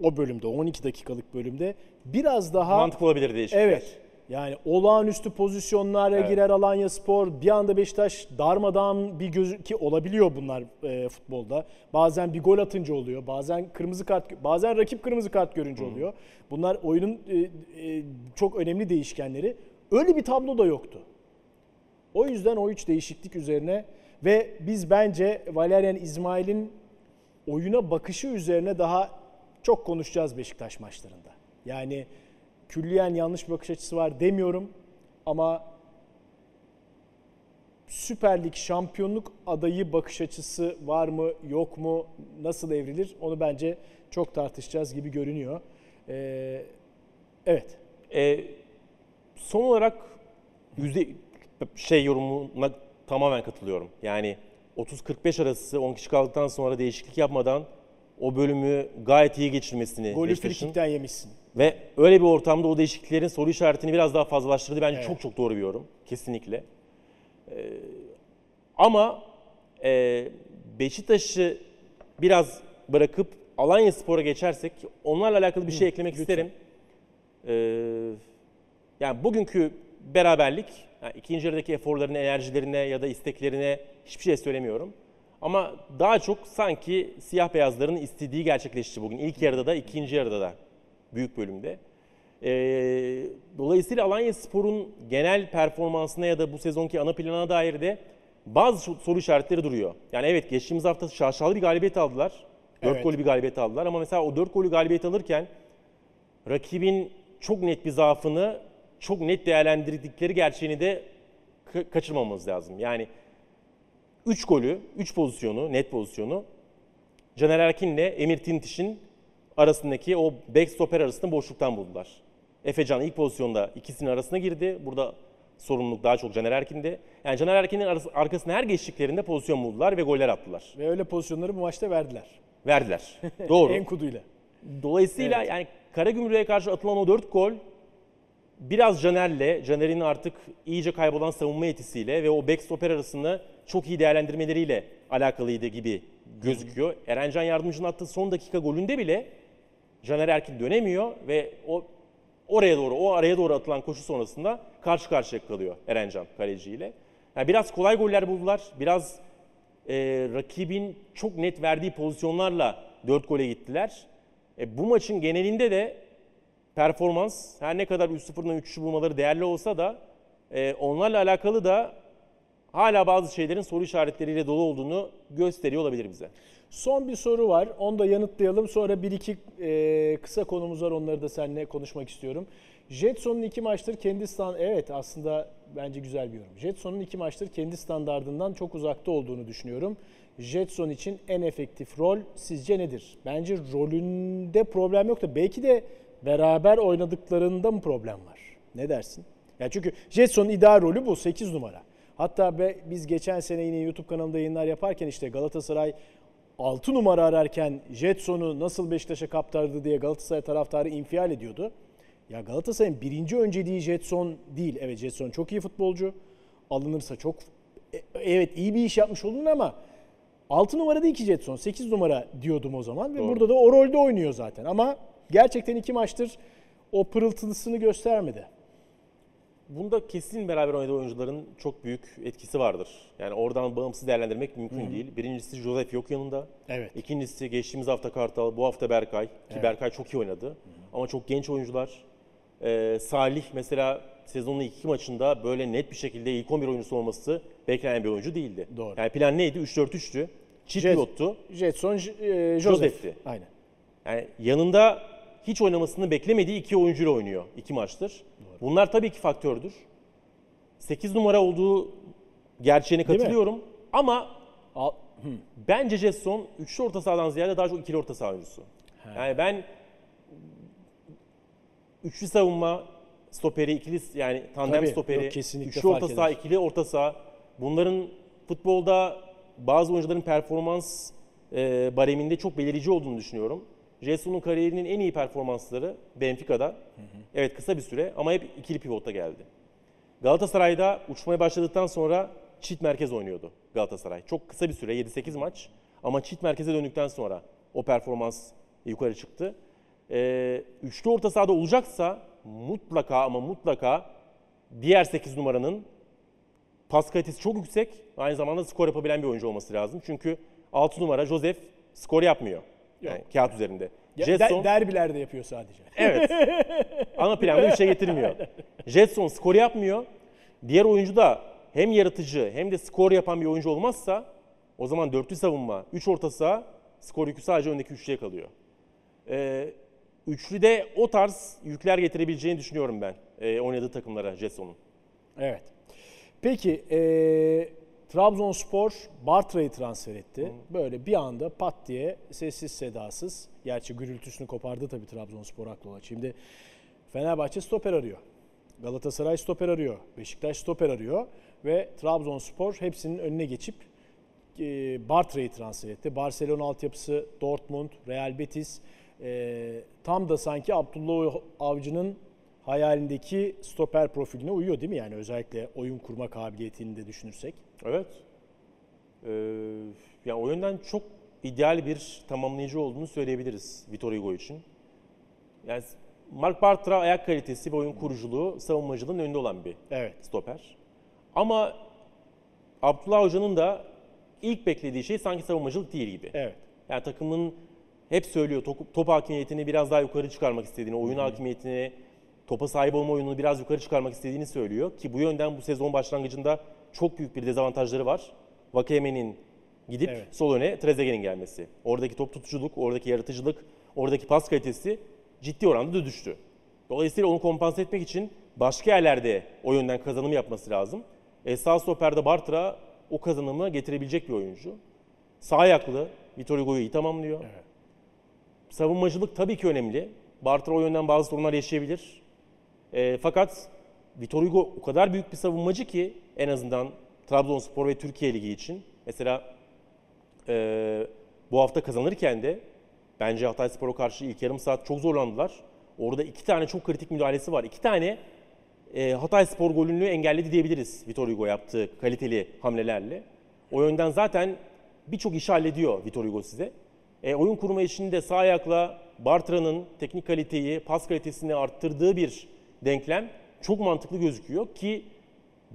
o bölümde 12 dakikalık bölümde biraz daha Mantıklı olabilir değişiklikler. Evet. Yani olağanüstü pozisyonlara Evet. girer Alanya Spor. Bir anda Beşiktaş darmadağın bir gözü ki olabiliyor bunlar e, futbolda. Bazen bir gol atınca oluyor. Bazen kırmızı kart bazen rakip kırmızı kart görünce oluyor. Bunlar oyunun e, e, çok önemli değişkenleri. Öyle bir tablo da yoktu. O yüzden o üç değişiklik üzerine ve biz bence Valerian İsmail'in oyuna bakışı üzerine daha çok konuşacağız Beşiktaş maçlarında. Yani külliyen yanlış bir bakış açısı var demiyorum ama Süper Lig şampiyonluk adayı bakış açısı var mı yok mu nasıl evrilir onu bence çok tartışacağız gibi görünüyor. Ee, evet Ee, son olarak yüzde şey yorumuna tamamen katılıyorum. Yani 30-45 arası 10 kişi kaldıktan sonra değişiklik yapmadan o bölümü gayet iyi geçirmesini golü frikikten yemişsin. Ve öyle bir ortamda o değişikliklerin soru işaretini biraz daha fazlalaştırdı. Bence Evet. çok çok doğru bir yorum. Kesinlikle. Ee, ama e, Beşiktaş'ı biraz bırakıp Alanya Spor'a geçersek onlarla alakalı bir şey eklemek lütfen. isterim. Ee, yani bugünkü beraberlik, yani ikinci yarıdaki eforlarına, enerjilerine ya da isteklerine hiçbir şey söylemiyorum. Ama daha çok sanki siyah beyazların istediği gerçekleşti bugün. İlk yarıda da, ikinci yarıda da büyük bölümde. Ee, dolayısıyla Alanya Spor'un genel performansına ya da bu sezonki ana planına dair de bazı soru işaretleri duruyor. Yani evet geçtiğimiz hafta şaşalı bir galibiyet aldılar. 4 Evet. gollü bir galibiyet aldılar ama mesela o 4 gollü galibiyet alırken rakibin çok net bir zaafını çok net değerlendirdikleri gerçeğini de ka- kaçırmamamız lazım. Yani 3 golü, 3 pozisyonu, net pozisyonu Caner Erkin'le Emir Tintiş'in arasındaki o back stopper arasında boşluktan buldular. Efecan ilk pozisyonda ikisinin arasına girdi. Burada sorumluluk daha çok Caner Erkin'de. Yani Caner Erkin'in arkasına her geçtiklerinde pozisyon buldular ve goller attılar. Ve öyle pozisyonları bu maçta verdiler. Verdiler. Doğru. Enkuduyla. Dolayısıyla yani Karagümrük'e karşı atılan o 4 gol biraz Caner'le, Caner'in artık iyice kaybolan savunma yetisiyle ve o back stopper arasında çok iyi değerlendirmeleriyle alakalıydı gibi gözüküyor. Erencan Yardımcı'nın attığı son dakika golünde bile Caner Erkin dönemiyor ve o oraya doğru, o araya doğru atılan koşu sonrasında karşı karşıya kalıyor Erencan kaleciyle. Yani biraz kolay goller buldular. Biraz e, rakibin çok net verdiği pozisyonlarla 4 gole gittiler. E, bu maçın genelinde de performans her ne kadar 3-0'dan 3'ü bulmaları değerli olsa da e, onlarla alakalı da hala bazı şeylerin soru işaretleriyle dolu olduğunu gösteriyor olabilir bize. Son bir soru var. Onu da yanıtlayalım. Sonra bir iki e, kısa konumuz var. Onları da seninle konuşmak istiyorum. Jetson'un iki maçtır kendi stand... Evet aslında bence güzel bir yorum. Jetson'un iki maçtır kendi standardından çok uzakta olduğunu düşünüyorum. Jetson için en efektif rol sizce nedir? Bence rolünde problem yok da belki de beraber oynadıklarında mı problem var? Ne dersin? Ya çünkü Jetson'un ideal rolü bu 8 numara. Hatta be, biz geçen sene yine YouTube kanalında yayınlar yaparken işte Galatasaray 6 numara ararken Jetson'u nasıl Beşiktaş'a kaptırdı diye Galatasaray taraftarı infial ediyordu. Ya Galatasaray'ın birinci önceliği Jetson değil. Evet Jetson çok iyi futbolcu. Alınırsa çok e- evet iyi bir iş yapmış olun ama 6 numara değil ki Jetson 8 numara diyordum o zaman ve Doğru. burada da o rolde oynuyor zaten ama gerçekten iki maçtır o pırıltılısını göstermedi. Bunda kesin beraber oynadığı oyuncuların çok büyük etkisi vardır. Yani oradan bağımsız değerlendirmek mümkün değil. Birincisi Josef yok yanında. Evet. İkincisi geçtiğimiz hafta Kartal, bu hafta Berkay. Ki Evet. Berkay çok iyi oynadı. Ama çok genç oyuncular. Ee, Salih mesela sezonun ilk iki maçında böyle net bir şekilde ilk 11 oyuncusu olması beklenen bir oyuncu değildi. Doğru. Yani plan neydi? 3-4-3'tü. Çift Jet- pivottu. Jetson, e. Joseph'ti. Aynen. Yani yanında hiç oynamasını beklemediği iki oyuncuyla oynuyor iki maçtır. Bunlar tabii ki faktördür. 8 numara olduğu gerçeğine katılıyorum. Ama Al, bence Jetson üçlü orta sahadan ziyade daha çok ikili orta saha oyuncusu. Yani ben üçlü savunma stoperi, ikili yani tandem Tabii, stoperi, yok, üçlü orta saha, ikili orta saha. Bunların futbolda bazı oyuncuların performans e, bareminde çok belirici olduğunu düşünüyorum. Jetson'un kariyerinin en iyi performansları Benfica'da. Evet kısa bir süre ama hep ikili pivotta geldi. Galatasaray'da uçmaya başladıktan sonra çift merkez oynuyordu Galatasaray. Çok kısa bir süre 7-8 maç ama çift merkeze döndükten sonra o performans yukarı çıktı. Ee, üçlü orta sahada olacaksa mutlaka ama mutlaka diğer 8 numaranın pas kalitesi çok yüksek. Aynı zamanda skor yapabilen bir oyuncu olması lazım. Çünkü 6 numara Joseph skor yapmıyor. Yani kağıt üzerinde. ya, Jetson- de- derbilerde yapıyor sadece. Evet. Ana planı bir şey getirmiyor. Jetson skor yapmıyor. Diğer oyuncu da hem yaratıcı hem de skor yapan bir oyuncu olmazsa o zaman dörtlü savunma, üç orta saha, skor yükü sadece öndeki üçlüye kalıyor. Ee, üçlüde o tarz yükler getirebileceğini düşünüyorum ben e, oynadığı takımlara Jetson'un. Evet. Peki e, Trabzonspor Bartra'yı transfer etti. Böyle bir anda pat diye sessiz sedasız. Gerçi gürültüsünü kopardı tabii Trabzonspor haklı olarak. Şimdi Fenerbahçe stoper arıyor. Galatasaray stoper arıyor. Beşiktaş stoper arıyor. Ve Trabzonspor hepsinin önüne geçip e, Bartra'yı transfer etti. Barcelona altyapısı, Dortmund, Real Betis. E, tam da sanki Abdullah Avcı'nın hayalindeki stoper profiline uyuyor değil mi? Yani özellikle oyun kurma kabiliyetini de düşünürsek. Evet. Ee, yani o yönden çok ideal bir tamamlayıcı olduğunu söyleyebiliriz Vitor Hugo için. Yani Mark Bartra ayak kalitesi ve oyun kuruculuğu, savunmacılığın önünde olan bir Evet. stoper. Ama Abdullah Hoca'nın da ilk beklediği şey sanki savunmacılık değil gibi. Evet. Yani takımın hep söylüyor top, top hakimiyetini biraz daha yukarı çıkarmak istediğini, oyun hakimiyetini, topa sahip olma oyununu biraz yukarı çıkarmak istediğini söylüyor. Ki bu yönden bu sezon başlangıcında çok büyük bir dezavantajları var. Vakayeme'nin gidip Evet. sol öne Trezeguet'in gelmesi. Oradaki top tutuculuk, oradaki yaratıcılık, oradaki pas kalitesi ciddi oranda düştü. Dolayısıyla onu kompanse etmek için başka yerlerde o yönden kazanım yapması lazım. E, sağ stoperde Bartra o kazanımı getirebilecek bir oyuncu. Sağ ayaklı, Vitor Hugo'yu iyi tamamlıyor. Savunmacılık tabii ki önemli. Bartra o yönden bazı sorunlar yaşayabilir. E, fakat Vitor Hugo o kadar büyük bir savunmacı ki en azından Trabzonspor ve Türkiye Ligi için. Mesela e, bu hafta kazanırken de bence Hatayspor'a karşı ilk yarım saat çok zorlandılar. Orada iki tane çok kritik müdahalesi var. İki tane e, Hatayspor golünü engelledi diyebiliriz Vitor Hugo yaptığı kaliteli hamlelerle. O yönden zaten birçok işi hallediyor Vitor Hugo size. E, oyun kurma işinde sağ ayakla Bartra'nın teknik kaliteyi, pas kalitesini arttırdığı bir denklem çok mantıklı gözüküyor ki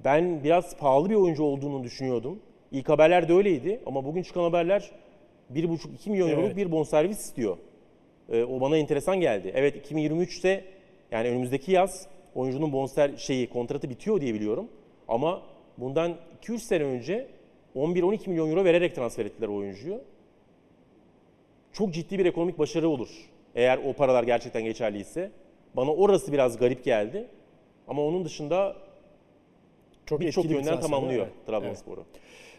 ben biraz pahalı bir oyuncu olduğunu düşünüyordum. İlk haberler de öyleydi ama bugün çıkan haberler 1,5-2 milyon euroluk Evet. bir bonservis istiyor. Ee, o bana enteresan geldi. Evet 2023'te yani önümüzdeki yaz oyuncunun bonser şeyi kontratı bitiyor diye biliyorum. Ama bundan 2-3 sene önce 11-12 milyon euro vererek transfer ettiler oyuncuyu. Çok ciddi bir ekonomik başarı olur. Eğer o paralar gerçekten geçerliyse. Bana orası biraz garip geldi. Ama onun dışında Çok birçok yönden tamamlıyor evet. Trabzonspor'u.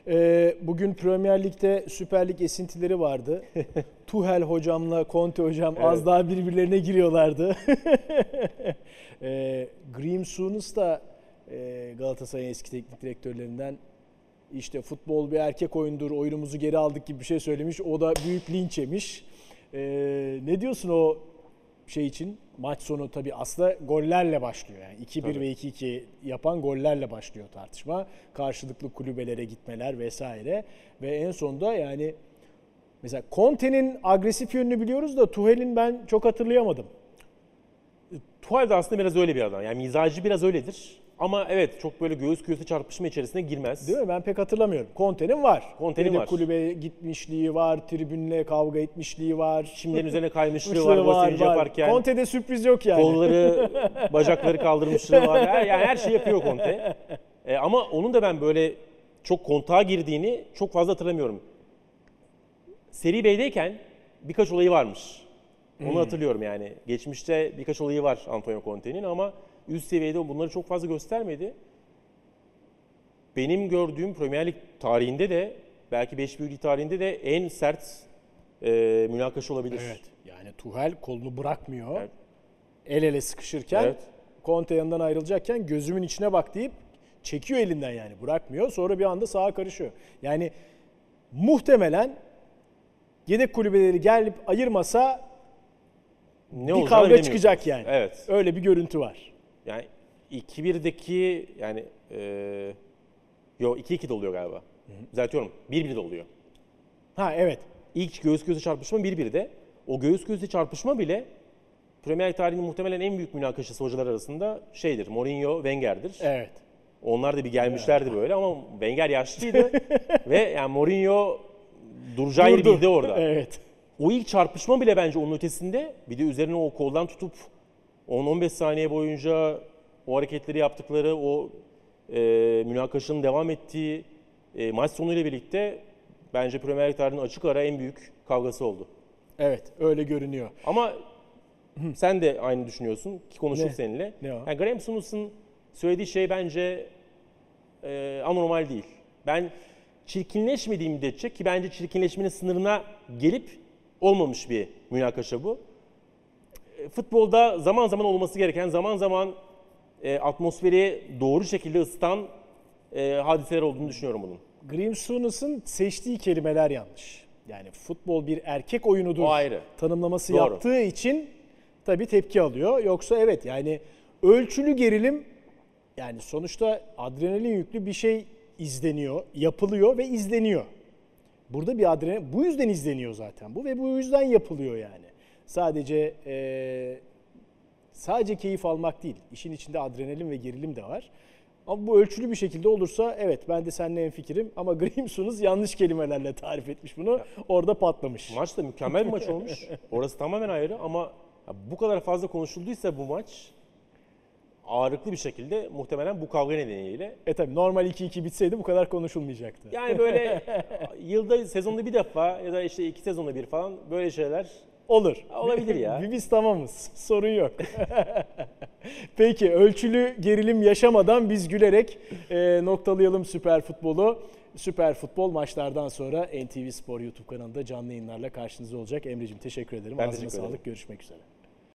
Ee, bugün Premier Lig'de Süper Lig esintileri vardı. Tuhel hocamla Conte hocam az Evet. daha birbirlerine giriyorlardı. ee, Graham Souness da e, Galatasaray'ın eski teknik direktörlerinden işte futbol bir erkek oyundur, oyunumuzu geri aldık gibi bir şey söylemiş. O da büyük linç yemiş. Ee, ne diyorsun o şey için? Maç sonu tabii aslında gollerle başlıyor. Yani 2-1 Tabii. ve 2-2 yapan gollerle başlıyor tartışma. Karşılıklı kulübelere gitmeler vesaire. Ve en sonunda yani mesela Conte'nin agresif yönünü biliyoruz da Tuhel'in ben çok hatırlayamadım. Tuchel de aslında biraz öyle bir adam. Yani mizacı biraz öyledir. Ama evet çok böyle göğüs göğüse çarpışma içerisine girmez. Değil mi? Ben pek hatırlamıyorum. Conte'nin var. Conte'nin Yedek var. kulübeye gitmişliği var, tribünle kavga etmişliği var. Şimdiden üzerine kaymışlığıMışlığı var, gol sevinci yaparken. Conte'de sürpriz yok yani. Kolları, bacakları kaldırmışlığı var. Her, yani her şey yapıyor Conte. E, ama onun da ben böyle çok kontağa girdiğini çok fazla hatırlamıyorum. Seri B'deyken birkaç olayı varmış. Onu hatırlıyorum yani. Geçmişte birkaç olayı var Antonio Conte'nin ama üst seviyede bunları çok fazla göstermedi. Benim gördüğüm Premier Lig tarihinde de belki 5 büyük tarihinde de en sert e, münakaşa olabilir. Evet. Yani Tuhel kolunu bırakmıyor. Evet. El ele sıkışırken Evet. Conte yanından ayrılacakken gözümün içine bak deyip çekiyor elinden yani bırakmıyor. Sonra bir anda sağa karışıyor. Yani muhtemelen yedek kulübeleri gelip ayırmasa Ne bir kavga çıkacak yani. Evet. Öyle bir görüntü var. Yani 2-1'deki yani e, yo 2-2 de oluyor galiba. Düzeltiyorum. 1-1 de oluyor. Ha evet. İlk göğüs göğüse çarpışma 1-1'de. O göğüs göğüse çarpışma bile Premier Lig tarihinin muhtemelen en büyük münakaşası hocalar arasında şeydir. Mourinho, Wenger'dir. Evet. Onlar da bir gelmişlerdi böyle ama Wenger yaşlıydı ve yani Mourinho duracağı yeri Durdu. bildi orada. Evet. O ilk çarpışma bile bence onun ötesinde. Bir de üzerine o koldan tutup 10-15 saniye boyunca o hareketleri yaptıkları, o e, münakaşanın devam ettiği e, maç sonuyla birlikte bence Premier Lig tarihinin açık ara en büyük kavgası oldu. Evet öyle görünüyor. Ama sen de aynı düşünüyorsun ki konuştuk Ne? seninle. Ne o? Yani Graham Souness'ın söylediği şey bence e, anormal değil. Ben çirkinleşmediğim müddetçe ki bence çirkinleşmenin sınırına gelip olmamış bir münakaşa bu. Futbolda zaman zaman olması gereken, zaman zaman e, atmosferi doğru şekilde ısıtan e, hadiseler olduğunu düşünüyorum bunun. Graham Souness'ın seçtiği kelimeler yanlış. Yani futbol bir erkek oyunudur O ayrı. tanımlaması Doğru. yaptığı için tabii tepki alıyor. Yoksa evet yani ölçülü gerilim yani sonuçta adrenalin yüklü bir şey izleniyor, yapılıyor ve izleniyor. Burada bir adrenalin, bu yüzden izleniyor zaten bu ve bu yüzden yapılıyor yani. Sadece eee, sadece keyif almak değil, işin içinde adrenalin ve gerilim de var. Ama bu ölçülü bir şekilde olursa evet ben de seninle fikrim ama Graham Souness yanlış kelimelerle tarif etmiş bunu. Orada patlamış. Maç da mükemmel bir maç olmuş. Orası tamamen ayrı ama bu kadar fazla konuşulduysa bu maç ağırlıklı bir şekilde muhtemelen bu kavga nedeniyle. E tabi normal 2-2 bitseydi bu kadar konuşulmayacaktı. Yani böyle yılda sezonda bir defa ya da işte iki sezonda bir falan böyle şeyler Olur. Olabilir ya. Biz tamamız. Sorun yok. Peki ölçülü gerilim yaşamadan biz gülerek e, noktalayalım Süper Futbol'u. Süper Futbol maçlardan sonra NTV Spor YouTube kanalında canlı yayınlarla karşınızda olacak. Emre'cim teşekkür ederim. Ben Ağzına teşekkür ederim. sağlık. Görüşmek üzere.